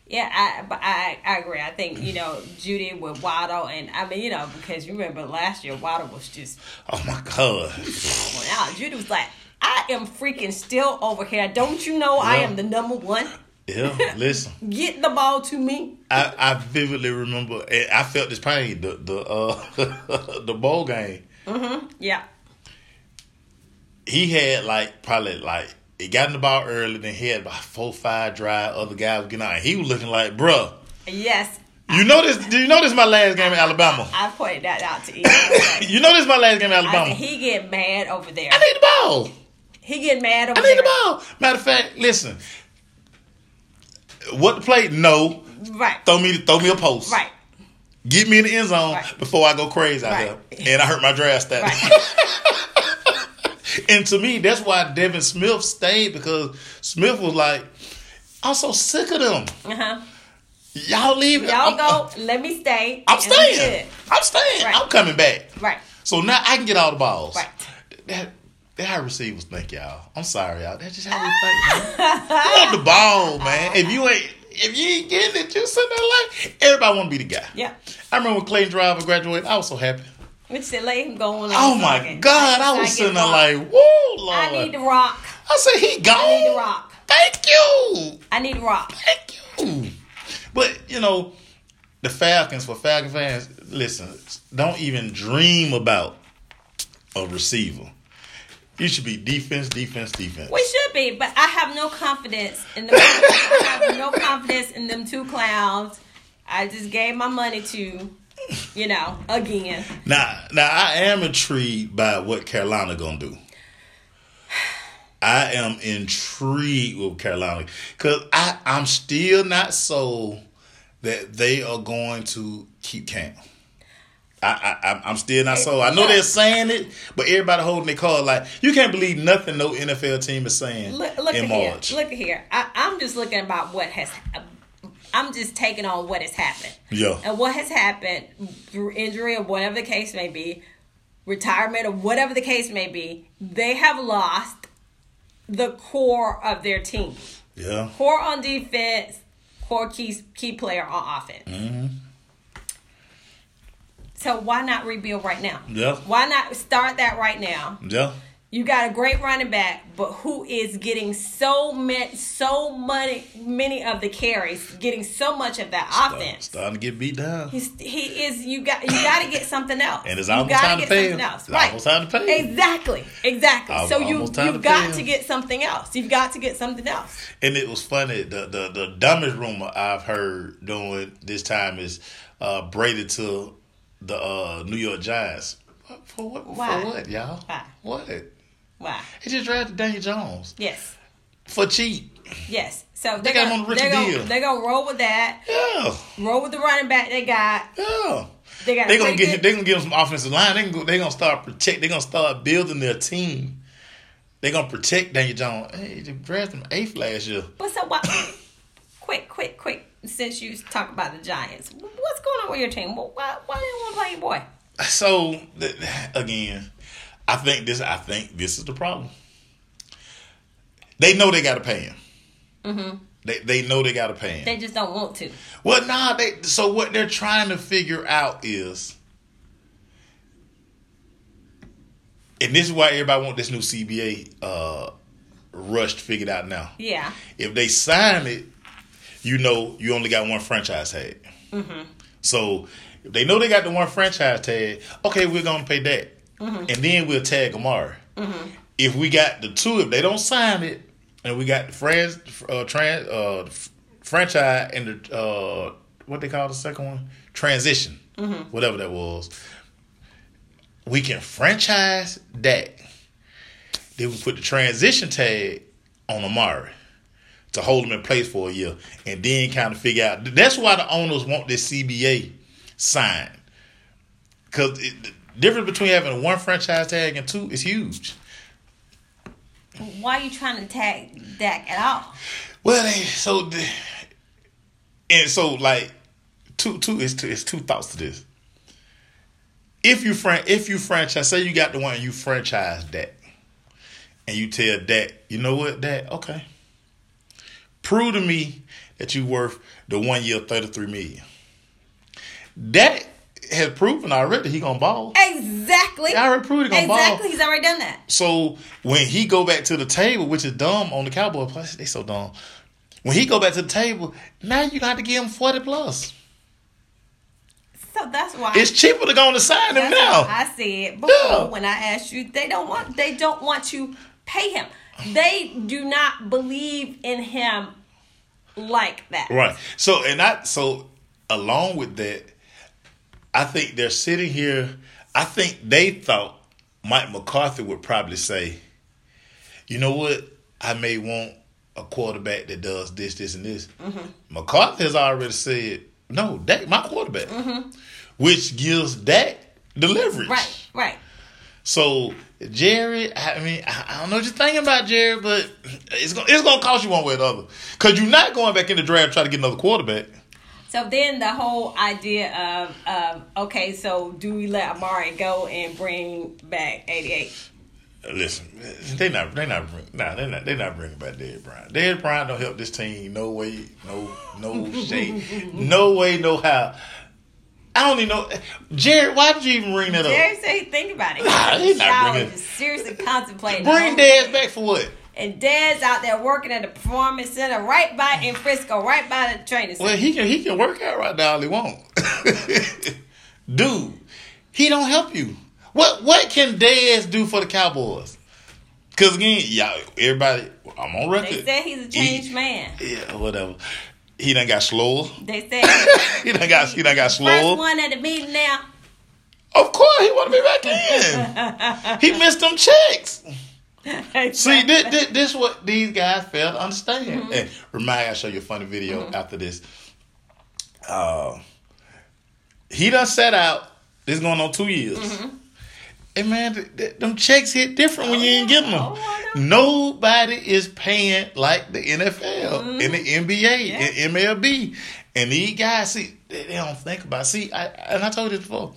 Yeah, I, but I I agree. I think you know Jeudy with Waddle, and I mean you know because you remember last year Waddle was just Oh my god! Jeudy was like, I am freaking still over here. Don't you know I am the number one? Yeah, listen. Get the ball to me. I, I vividly remember. I felt this pain. The the uh, the bowl game. Mm-hmm. Yeah. He had like probably like he got in the ball early. Then he had about four five drive. Other guys were getting out. He was looking like, bruh. Yes, You know this? Do you know this? My last game in Alabama. I pointed that out to you. You know this? is My last game in Alabama. he get mad over there. I need the ball. He get mad over I need there. the ball. Matter of fact, listen. What the play? No. Right. Throw me throw me a post. Right. Get me in the end zone Right. before I go crazy out Right. here. And I hurt my draft status. Right. and to me, that's why DeVonta Smith stayed because Smith was like, I'm so sick of them. Uh-huh. Y'all leave. Y'all I'm, go. Let me stay. I'm staying. I'm staying. I'm coming back. Right. So now I can get all the balls. Right. That, that how receivers think, y'all. I'm sorry, y'all. That's just how we think, man. want the ball, man. If you ain't if you ain't getting it, you sitting there like everybody want to be the guy. Yeah. I remember when Clayton Driver graduated, I was so happy. Which said let him go on. Oh my second. God, I I was sitting there like, woo, Lord. I need to rock. I said, he gone. I need to rock. Thank you. I need to rock. Thank you. But, you know, the Falcons, for Falcon fans, listen, don't even dream about a receiver. You should be defense, defense, defense. We should be, but I have no confidence in them. I have no confidence in them two clowns. I just gave my money to, you know, again. Now, now I am intrigued by what Carolina gonna do. I am intrigued with Carolina because I I'm still not sold that they are going to keep Cam. I, I I'm- I'm still not sold. I know they're saying it, but everybody holding their call like you can't believe nothing no NFL team is saying Look, look in at here. March. Look at here. I, I'm just looking about what has. I'm just taking on what has happened. Yeah. And what has happened through injury or whatever the case may be, retirement or whatever the case may be, they have lost the core of their team. Yeah, Core on defense, core key key player on offense. Mm-hmm. So why not rebuild right now? Yeah. Why not start that right now? yeah. You got a great running back, but who is getting so many, so many, many of the carries, getting so much of that offense? Starting to get beat down. He's, he is. You got. You got to get something else. And it's You almost gotta time to pay him. else. It's Right. almost time to pay him. Exactly. Exactly. Al- so you you've got to get something else. You've got to get something else. And it was funny. The the, the dumbest rumor I've heard during this time is uh, Brady to the uh, New York Giants. For what? Why? For what, y'all? Why? What? Why? He just drafted Daniel Jones Yes. for cheap. Yes. So They they're got him on a rookie gonna, deal. they're gonna roll with that. Yeah, Roll with the running back they got. yeah. They got. They're gonna get they're gonna give him some offensive line. They're gonna, they gonna start protect. They're gonna start building their team. They're gonna protect Daniel Jones. Hey, they drafted him eighth last year. But so what? Quick, quick, quick. Since you talk about the Giants, what's going on with your team? Why, why didn't want to play your boy? So th- again, I think this. I think this is the problem. They know they got to pay him. They they know they gotta pay him. They just don't want to. Well, nah. They so what they're trying to figure out is, and this is why everybody want this new CBA uh, rushed figured out now. Yeah. If they sign it, you know you only got one franchise tag. Mm-hmm. So they know they got the one franchise tag, okay, we're gonna pay that, and then we'll tag Amari. If we got the two, if they don't sign it, and we got the friends, uh, trans, uh, franchise and the uh, what they call the second one, transition, whatever that was, we can franchise that. Then we put the transition tag on Amari to hold them in place for a year, and then kind of figure out. That's why the owners want this CBA signed, because the difference between having one franchise tag and two is huge. Why are you trying to tag Dak at all? Well, they, so and so like two two is two it's two thoughts to this. If you fran if you franchise, say you got the one you franchise that, and you tell that you know what that okay, prove to me that you're worth the one year thirty three million. That has proven already he gonna ball. Exactly. He already proved he gonna ball. Exactly. He's already done that. So when he go back to the table, which is dumb on the Cowboy plus, they so dumb. When he go back to the table, now you got to give him forty plus. So that's why It's cheaper to go on the sign him now. I said before Yeah. when I asked you, they don't want they don't want to pay him. They do not believe in him like that. Right. So and I so along with that, I think they're sitting here. I think they thought Mike McCarthy would probably say, "You know what? I may want a quarterback that does this, this, and this." Mm-hmm. McCarthy has already said, "No, Dak, my quarterback," mm-hmm. which gives Dak the leverage. Right. Right. So Jerry, I mean, I, don't know what you're thinking about Jerry, but it's gonna it's gonna cost you one way or the other because you're not going back in the draft trying to get another quarterback. So then the whole idea of, of okay, so do we let Amari go and bring back 88? Listen, they not they not bring nah they not they not bringing back Dez Bryant. Dez Bryant don't help this team no way, no no shape, no way, no how. I don't even know, Jared. Why did you even bring that up? said he'd think about it. Nah, he's not bringing- just seriously contemplating. Bring whole back for what? And Dad's out there working at the performance center right by in Frisco, right by the training center. Well, he can he can work out right now all he want. Dude, he don't help you. What what can Dez do for the Cowboys? Cause again, y'all everybody I'm on record. they said he's a changed He- man. Yeah, whatever. He done got slower. They said he done got he done got first one at the meeting now. Of course, he want to be back in. he missed them checks. See, this, this, this what these guys fail to understand. Mm-hmm. And remind, I'll show you a funny video mm-hmm. after this. Uh, he done set out. This going on two years. Mm-hmm. And man, th- th- them checks hit different when you ain't oh, getting them. Oh, Nobody is paying like the NFL mm-hmm. and the NBA Yeah. and MLB. And these guys, see, they, they don't think about. See, I, and I told you this before.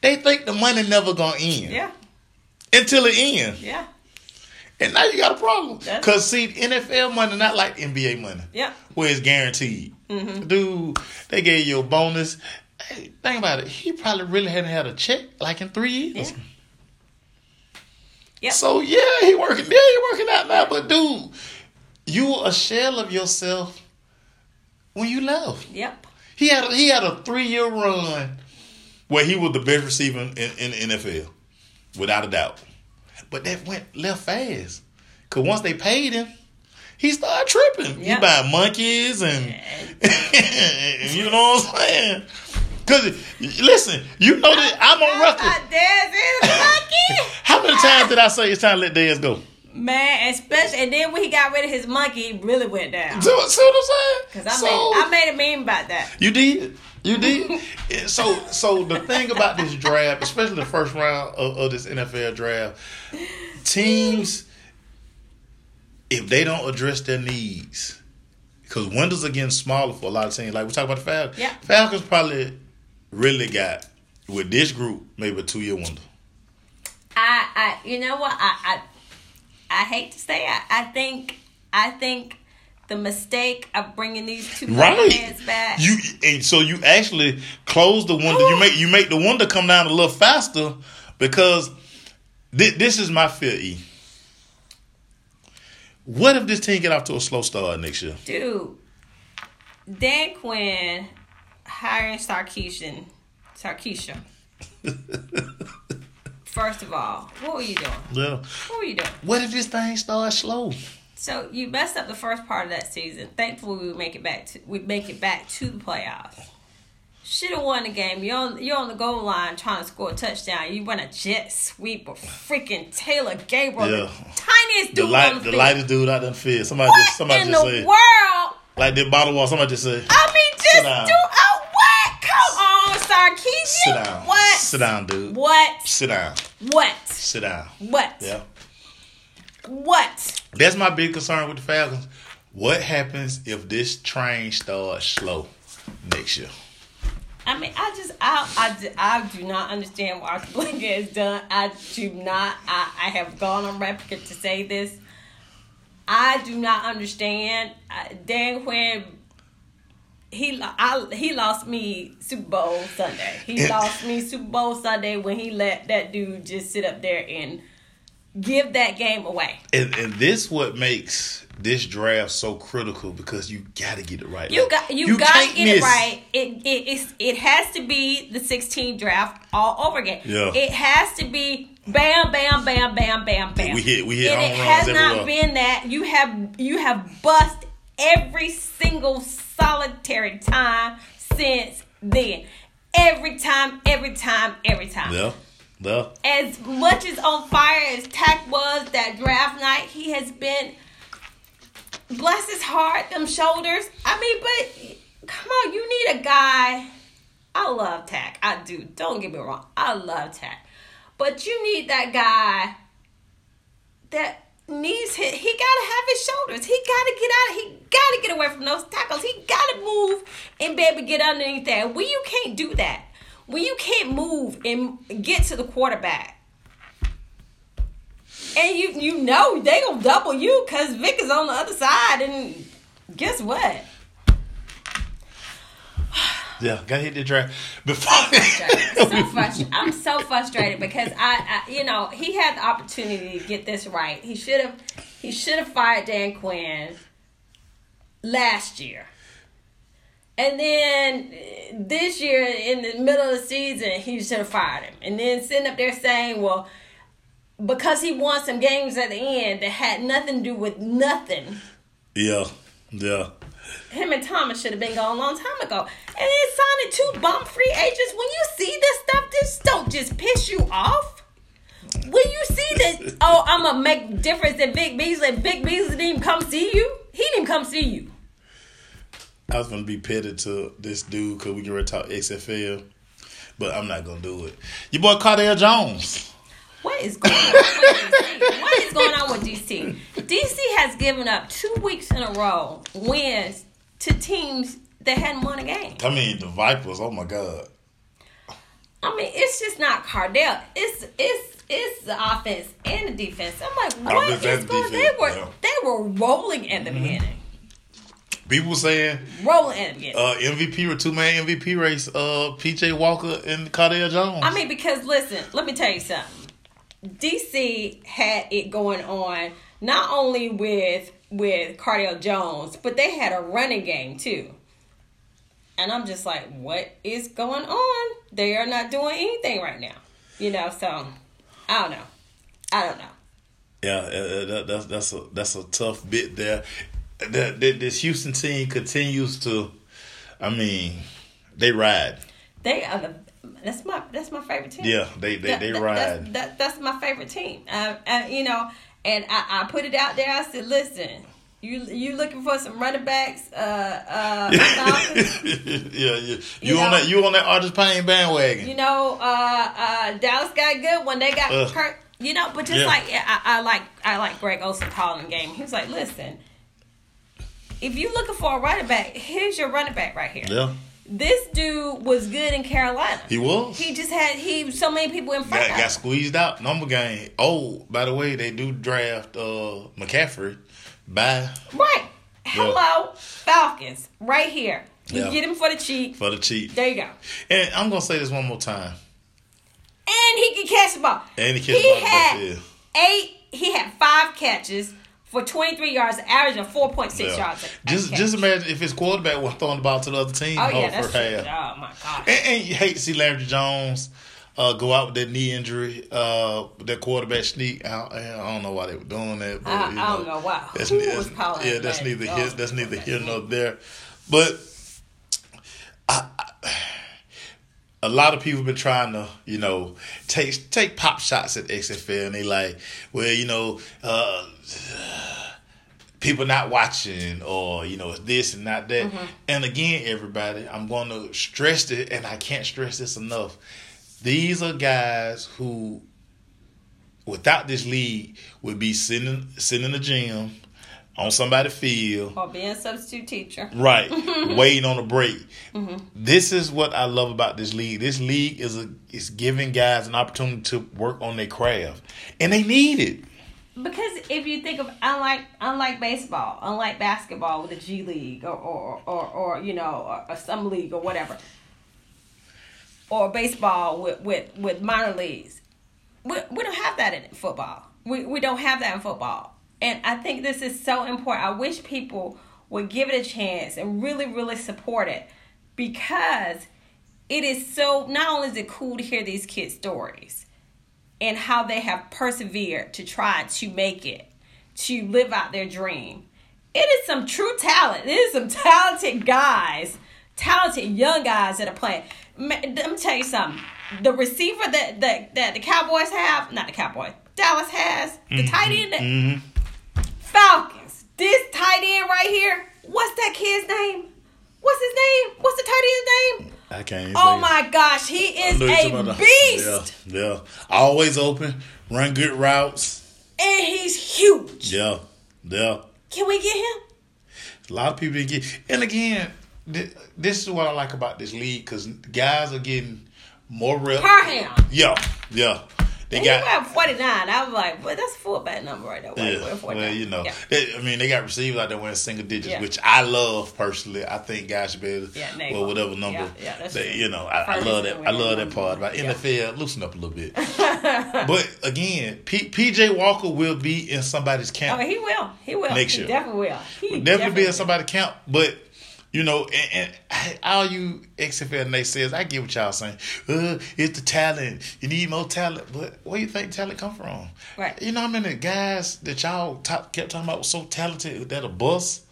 They think the money never gonna end Yeah, until it ends. yeah, And now you got a problem. That's- Because, see, NFL money not like NBA money, yeah. where it's guaranteed. Mm-hmm. Dude, they gave you a bonus. Hey, think about it. He probably really hadn't had a check like in three years. Yeah. Yep. So, yeah, he working. Yeah, he working out now. But, dude, you were a shell of yourself when you left. Yep. He had a, he had a three year run where he was the best receiver in, in the NFL, without a doubt. But that went left fast. Cause once they paid him, he started tripping. Yeah. He buying monkeys and, and you know what I'm saying. Cause listen, you know that I'm on record. Dez is lucky. How many times did I say it's time to let Dez go? Man, especially and then when he got rid of his monkey, he really went down. See what, see what I'm saying? Cause I So- made I made a meme about that. You did. You did. So, so the thing about this draft, especially the first round of, of this NFL draft, teams, if they don't address their needs, because windows are getting smaller for a lot of teams. Like we talk about the Falcons. Yeah. Falcons probably really got with this group maybe a two year window. I, I, you know what? I, I, I hate to say, I, I think, I think the mistake of bringing these two Right. back. You and so you actually close the window. You make you make the window come down a little faster because thi- this is my fear. E. What if this team get off to a slow start next year? Dude, Dan Quinn hiring Sarkisian, Sarkisian. First of all, what were you doing? Yeah. What were you doing? What if this thing starts slow? So you messed up the first part of that season. Thankfully, we make it back to we make it back to the playoffs. Should have won the game. You're on you're on the goal line trying to score a touchdown. You run a jet sweep of freaking Taylor Gabriel, Yeah. the tiniest The dude on the the field. lightest dude out in the field. Somebody what just somebody in just the said world? Like the bottle wall. Somebody just said I mean, just do a what? Come on, Sarkisian. sit down. What? Sit down, dude. What? Sit down. What? Sit down. What? Yeah. What? That's my big concern with the Falcons. What happens if this train starts slow next year? I mean, I just, I, I, I do not understand what Arthur Blanket has done. I do not, I, I have gone on record to say this. I do not understand. Uh, I, Dan Quinn, he, I, he lost me Super Bowl Sunday. He lost me Super Bowl Sunday when he let that dude just sit up there and give that game away. And, and this what makes this draft so critical because you got to get it right. You got you, got to get it right. It it it has to be the 16 draft all over again. Yeah. It has to be bam bam bam bam bam bam. We hit- we hit And it has not everywhere. been that. You have you have bust every single solitary time since then. Every time, every time, every time. Yeah. Yeah. As much as on fire as Takk was that draft night, he has been bless his heart, them shoulders. I mean, but come on, you need a guy. I love Takk. I do. Don't get me wrong. I love Takk. But you need that guy that needs his, he gotta have his shoulders. He gotta get out. He gotta get away from those tackles. He gotta move and baby get underneath that. When you can't do that, when you can't move and get to the quarterback, and you you know they gonna double you because Vic is on the other side, and guess what? Yeah. Got to hit the draft before. so. I'm so frustrated because I, I, you know, he had the opportunity to get this right. He should have, he should have fired Dan Quinn last year, and then this year in the middle of the season he should have fired him. And then sitting up there saying, well, because he won some games at the end that had nothing to do with nothing. yeah. Yeah. Him and Thomas should have been gone a long time ago. And then signing two bum free agents. When you see this stuff, this don't just piss you off. When you see that, oh, I'm gonna make difference in Vic Beasley. Vic Beasley didn't even come see you. He didn't come see you. I was gonna be petted to this dude because we can talk XFL, but I'm not gonna do it. Your boy Cardale Jones. What is going on with DC? What is going on with DC? DC has given up two weeks in a row wins to teams that hadn't won a game. I mean the Vipers. Oh my God. I mean, it's just not Cardale. It's it's it's the offense and the defense. I'm like, what Offense is and going? They were yeah. they were rolling at the beginning, People saying rolling at the beginning. uh, MVP or two man MVP race. Uh, PJ Walker and Cardale Jones. I mean, because listen, let me tell you something. DC had it going on not only with with Cardale Jones, but they had a running game too. And I'm just like, what is going on? They are not doing anything right now. You know, so I don't know. I don't know. Yeah, uh, uh, that, that's that's a that's a tough bit there. That, that this Houston team continues to, I mean, they ride. They are the that's my that's my favorite team. Yeah, they they, That- they ride. That's, that, that's my favorite team. Uh, uh, you know, and I, I put it out there. I said, listen, you you looking for some running backs? Uh, uh, yeah, yeah. You, You on know- that? You on that Artis-Payne bandwagon? you know, uh, uh, Dallas got good when they got Ugh. Kirk. You know, but just Yeah. like I, I like I like Greg Olson calling game. He was like, listen, if you looking for a running back, here's your running back right here. yeah, This dude was good in Carolina. he was. He just had he so many people in front got, got squeezed out. Number game. Oh, by the way, they do draft uh, McCaffrey Bye. Right. Hello, Falcons, right here. You Yeah. get him for the cheap. for the cheat. There you go. And I'm gonna say this one more time. And he can catch the ball. And he catch the ball had eight. He had five catches for 23 yards, average of 4.6 Yeah. yards. Just just imagine if his quarterback was throwing the ball to the other team Oh yeah, that's first true. half. Oh my gosh. And, and you hate to see Landry Jones uh, go out with that knee injury, uh, that quarterback sneak. I, I don't know why they were doing that. But, I- you I don't know why. That's, Who that's- was calling yeah, that's neither here. That's neither here nor there. But I, a lot of people have been trying to, you know, take take pop shots at XFL, and they like, well, you know. Uh, people not watching or you know it's this and not that and again everybody i'm going to stress it and i can't stress this enough these are guys who without this league would be sitting sitting in the gym on somebody's field Or being a substitute teacher. right. Waiting on a break. Mm-hmm. This is what i love about this league. This league is a is giving guys an opportunity to work on their craft. And they need it. Because if you think of unlike unlike baseball, unlike basketball with the G League or or, or, or you know or, or some league or whatever, or baseball with with, with minor leagues, we, we don't have that in football. We we don't have that in football, and I think this is so important. I wish people would give it a chance and really really support it because it is so. Not only is it cool to hear these kids' stories and how they have persevered to try to make it, to live out their dream. It is some true talent. It is some talented guys, talented young guys that are playing. Let me tell you something. The receiver that, that, that the Cowboys have, not the Cowboys, Dallas has, the mm-hmm. tight end, that, mm-hmm. Falcons. This tight end right here, what's that kid's name? What's his name? What's the tight end's name? i can't Oh my gosh, he is Know you're talking a beast. Yeah, yeah. Always open, run good routes. And he's huge. Yeah, yeah. Can we get him? A lot of people didn't get. And again, thi- this is what I like about this league because guys are getting more reps. Parham. Yeah, yeah. They And got. he 49. I was like, well, that's a fullback number right there. Yeah, 49? well, you know, Yeah. they- I mean, they got receivers out there wearing single digits, Yeah. which I love personally. I think guys should be able, to- Yeah, well, whatever number. Yeah, yeah, that's they, you know, I, I love that. I love that part about number. NFL. Loosen up a little bit. but again, P, PJ Walker will be in somebody's camp. Oh, he will. He will. Next he year. definitely will. He definitely be in somebody's camp. But you know, and, and all you XFL naysayers, I get what y'all saying. Uh, it's the talent. You need more talent. But where do you think talent come from? Right. You know how many guys that y'all talk, kept talking about was so talented that a bus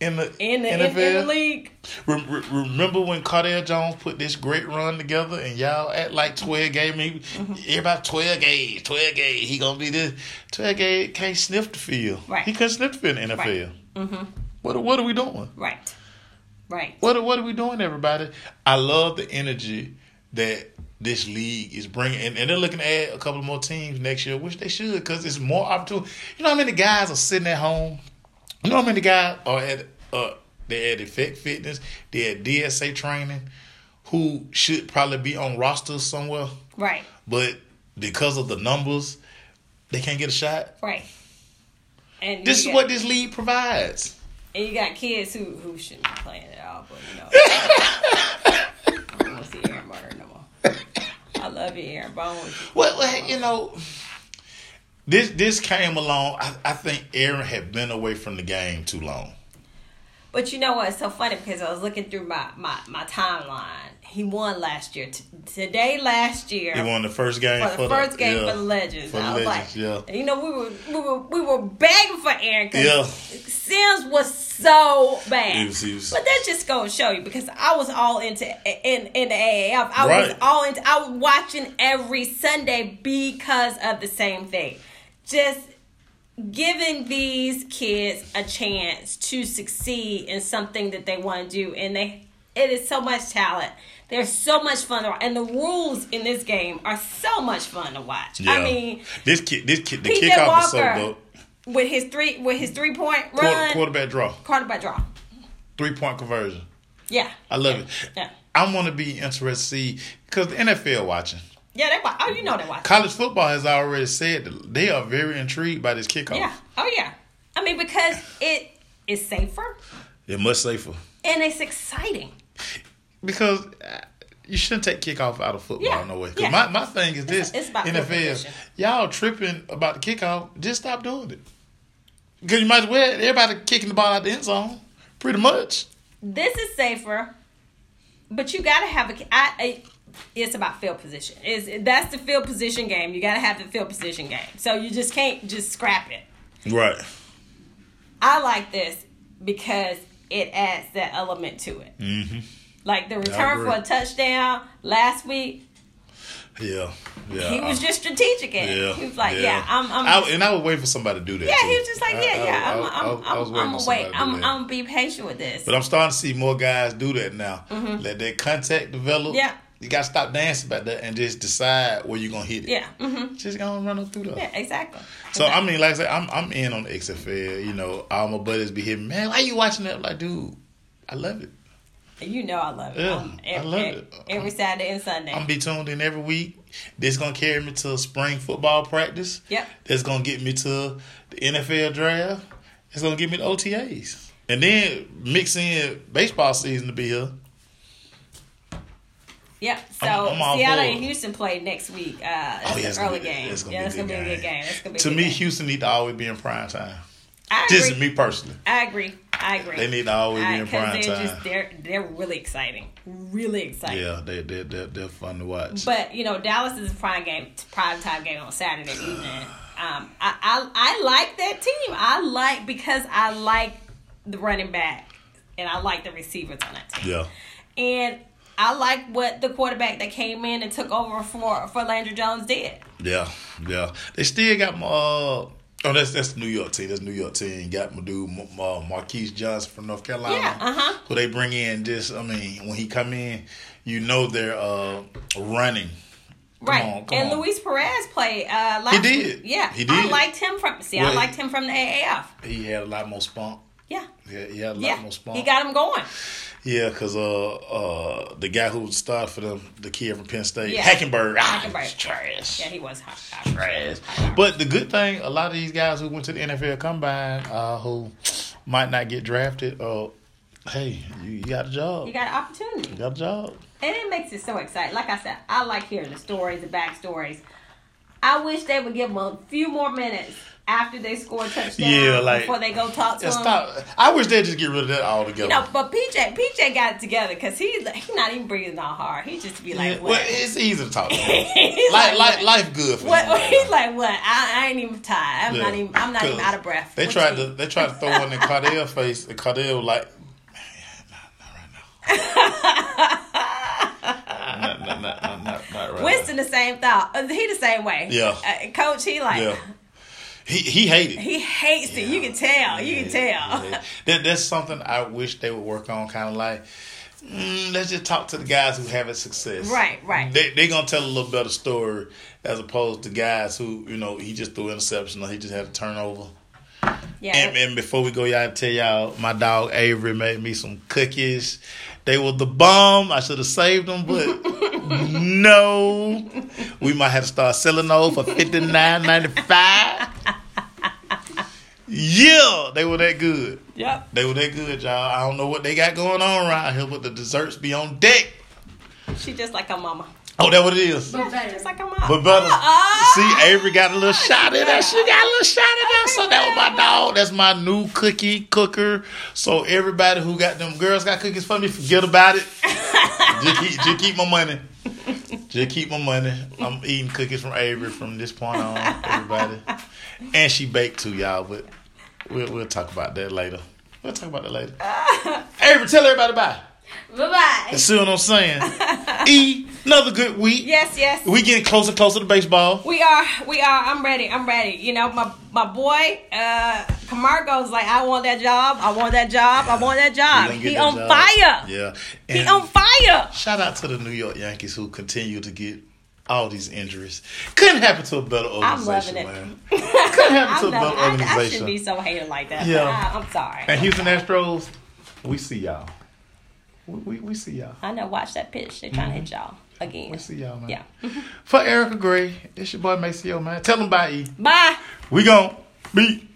in the In the, NFL? in the league. Re- re- remember when Cardale Jones put this great run together and y'all act like 12 gauge? Maybe Mm-hmm. everybody 12 gauge, 12 gauge. He gonna be this. 12 gauge can't sniff the field. Right. He can't sniff the field in the NFL. Mm-hmm. What, what are we doing? Right. Right. What are, what are we doing, everybody? I love the energy that this league is bringing, and, and they're looking to add a couple more teams next year, which they should, because it's more opportunity. You know how many guys are sitting at home? You know how many guys are at uh, they at Effect Fitness, they at DSA training, who should probably be on rosters somewhere, Right. but because of the numbers, they can't get a shot. Right. And This is got- what this league provides. And you got kids who who shouldn't be playing at know. I don't want to see Aaron Murray no more. I love you, Aaron, but I want to well, you know, this this came along. I, I think Aaron had been away from the game too long. But you know what? It's so funny because I was looking through my, my, my timeline. He won last year. T- today, last year, He won the first game for the first game yeah, for the Legends. For the I was Legends, like, yeah. you know, we were we were we were begging for Aaron because Yeah. Simms was so bad. He was- he was- but that just goes to show you because I was all into in in the AAF. I was all into. I was watching every Sunday because of the same thing. Just giving these kids a chance to succeed in something that they want to do and they it is so much talent there's so much fun to watch. and the rules in this game are so much fun to watch Yeah. i mean this kid, this kid, the PJ kickoff is so dope. with his three with his three point Quarter, run quarterback draw, quarterback draw three point conversion. yeah I love it. yeah I want to be interested to see because the NFL watching. Yeah they watch oh you know they watch College football has already said they are very intrigued by this kickoff. Yeah. Oh yeah. I mean because it's safer It's much safer and it's exciting. because uh, you shouldn't take kickoff out of football Yeah, no way. 'Cause yeah. my, my thing is this: it's about field NFL, y'all tripping about the kickoff. Just stop doing it. Because you might as well everybody kicking the ball out the end zone, pretty much. This is safer, but you got to have a. I, I, it's about field position. Is that's the field position game. You got to have the field position game. So you just can't just scrap it. Right. I like this because it adds that element to it. Mm-hmm. Like the return for a touchdown last week, Yeah. Yeah. he was just strategic in it. Yeah, He was like, "Yeah, I'm." I'm I, and I would wait for somebody to do that. yeah, too. he was just like, I- "Yeah, I- yeah, I- I'm, I- I'm, I was I'm, waiting I'm gonna wait. I'm. I'm gonna be patient with this." But I'm starting to see more guys do that now. Let that contact develop. Mm-hmm. Yeah. You gotta stop dancing about that and just decide where you're gonna hit it. yeah, hmm Just gonna run up through there. yeah, exactly. So I mean, like I said, I'm I'm in on the XFL. You know, all my buddies be hitting, man. Why you watching that? I'm like, dude, I love it. You know I love it. Yeah, Um, I every, love every, it. every Saturday and Sunday. I'm be tuned in every week. This gonna carry me to spring football practice. Yep. That's gonna get me to the NFL draft. It's gonna get me to OTAs, and then mix in baseball season to be here. Yep. So I'm- I'm Seattle and Houston play next week. Uh, Oh, yeah, it's early be- game. it's gonna yeah, that's gonna be a good game. game. That's gonna be To me, game. Houston need to always be in prime time. I agree. Just me personally, I agree. I agree. they need to always be in prime they're time. just they're they're really exciting, really exciting. yeah, they they they're, they're fun to watch. But you know, Dallas is a prime game, prime time game on Saturday evening. Um, I, I I like that team. I like because I like the running back and I like the receivers on that team. yeah, And I like what the quarterback that came in and took over for for Landry Jones did. yeah, yeah. They still got my. Uh, oh, that's that's the New York team. That's New York team. Got my dude uh, Marquise Johnson from North Carolina. Yeah, uh-huh. Who they bring in? Just I mean, when he come in, you know they're uh, running. Right. on, come and on. Luis Perez played uh last He did. Yeah. He did. I liked him from see, Well, I liked him from the AAF. He had a lot more spunk. Yeah. Yeah, he had a lot Yeah. more spunk. He got him going. Yeah, because uh, uh, the guy who started for them, the kid from Penn State, Yeah. Hackenberg, ah, Hackenberg. trash. Yeah, he was hot. trash. But the good thing, a lot of these guys who went to the NFL Combine, uh, who might not get drafted, uh, hey, you, you got a job. you got an opportunity. You got a job. And it makes it so exciting. Like I said, I like hearing the stories, the backstories. I wish they would give them a few more minutes after they score a touchdown Yeah, like- before they go talk to Yeah, them. stop. I wish they'd just get rid of that altogether. You know, but PJ, PJ got it together because he's he's not even breathing all hard. He just be like, Yeah, what? well, it's easy to talk. to like, like, like, life good for what? him. He's like, what? I, I ain't even tired. I'm Yeah. not even. I'm not even out of breath. They What tried to they tried to throw one in Cardale face, and Cardale like, man, not, not right now. not, not, not, not, not, right Winston the same thought. Uh, He the same way. Yeah. Uh, Coach, he like. Yeah, he he hated. he hates it. You can tell. You can tell. Yeah. That that's something I wish they would work on. Kind of like, mm, let's just talk to the guys who having success. Right, right. They they gonna tell a little better story as opposed to guys who you know he just threw interception or he just had a turnover. Yeah. And, and before we go, y'all tell y'all my dog Avery made me some cookies. They were the bomb. I should have saved them, but no. We might have to start selling those for fifty nine ninety five. Yeah, they were that good. yep. They were that good, y'all. I don't know what they got going on around here, but the desserts be on deck. She just like her mama. Oh, that what it is. Yeah, she just like her mama. But better. Uh-uh. See, Avery got a little shot in there. She got a little shot in there. So that was my dog. That's my new cookie cooker. So everybody who got them girls got cookies for me, forget about it. just, keep, just keep my money. Just keep my money. I'm eating cookies from Avery from this point on, everybody. And she baked too, y'all. But we'll, we'll talk about that later. We'll talk about that later. Avery, tell everybody bye. Bye bye. See what I'm saying? E, another good week. Yes, yes. We getting closer, closer to baseball. We are, we are. I'm ready. I'm ready. You know, my my boy, uh, Camargo's like, I want that job. I want that job. I want that job. He that on job. fire. Yeah. He on fire. shout out to the New York Yankees who continue to get all these injuries. Couldn't happen to a better organization, I'm organization, loving it. man. Couldn't happen to a better not, I, I shouldn't be so hated like that. Yeah. I, am sorry. and Houston Astros, we see y'all. We, we, we see y'all. I know. Watch that pitch. They're trying to hit y'all again. Mm-hmm. We see y'all, man. Yeah. For Erica Gray, it's your boy Maceo, man. Tell them bye, E. Bye. We gon' be.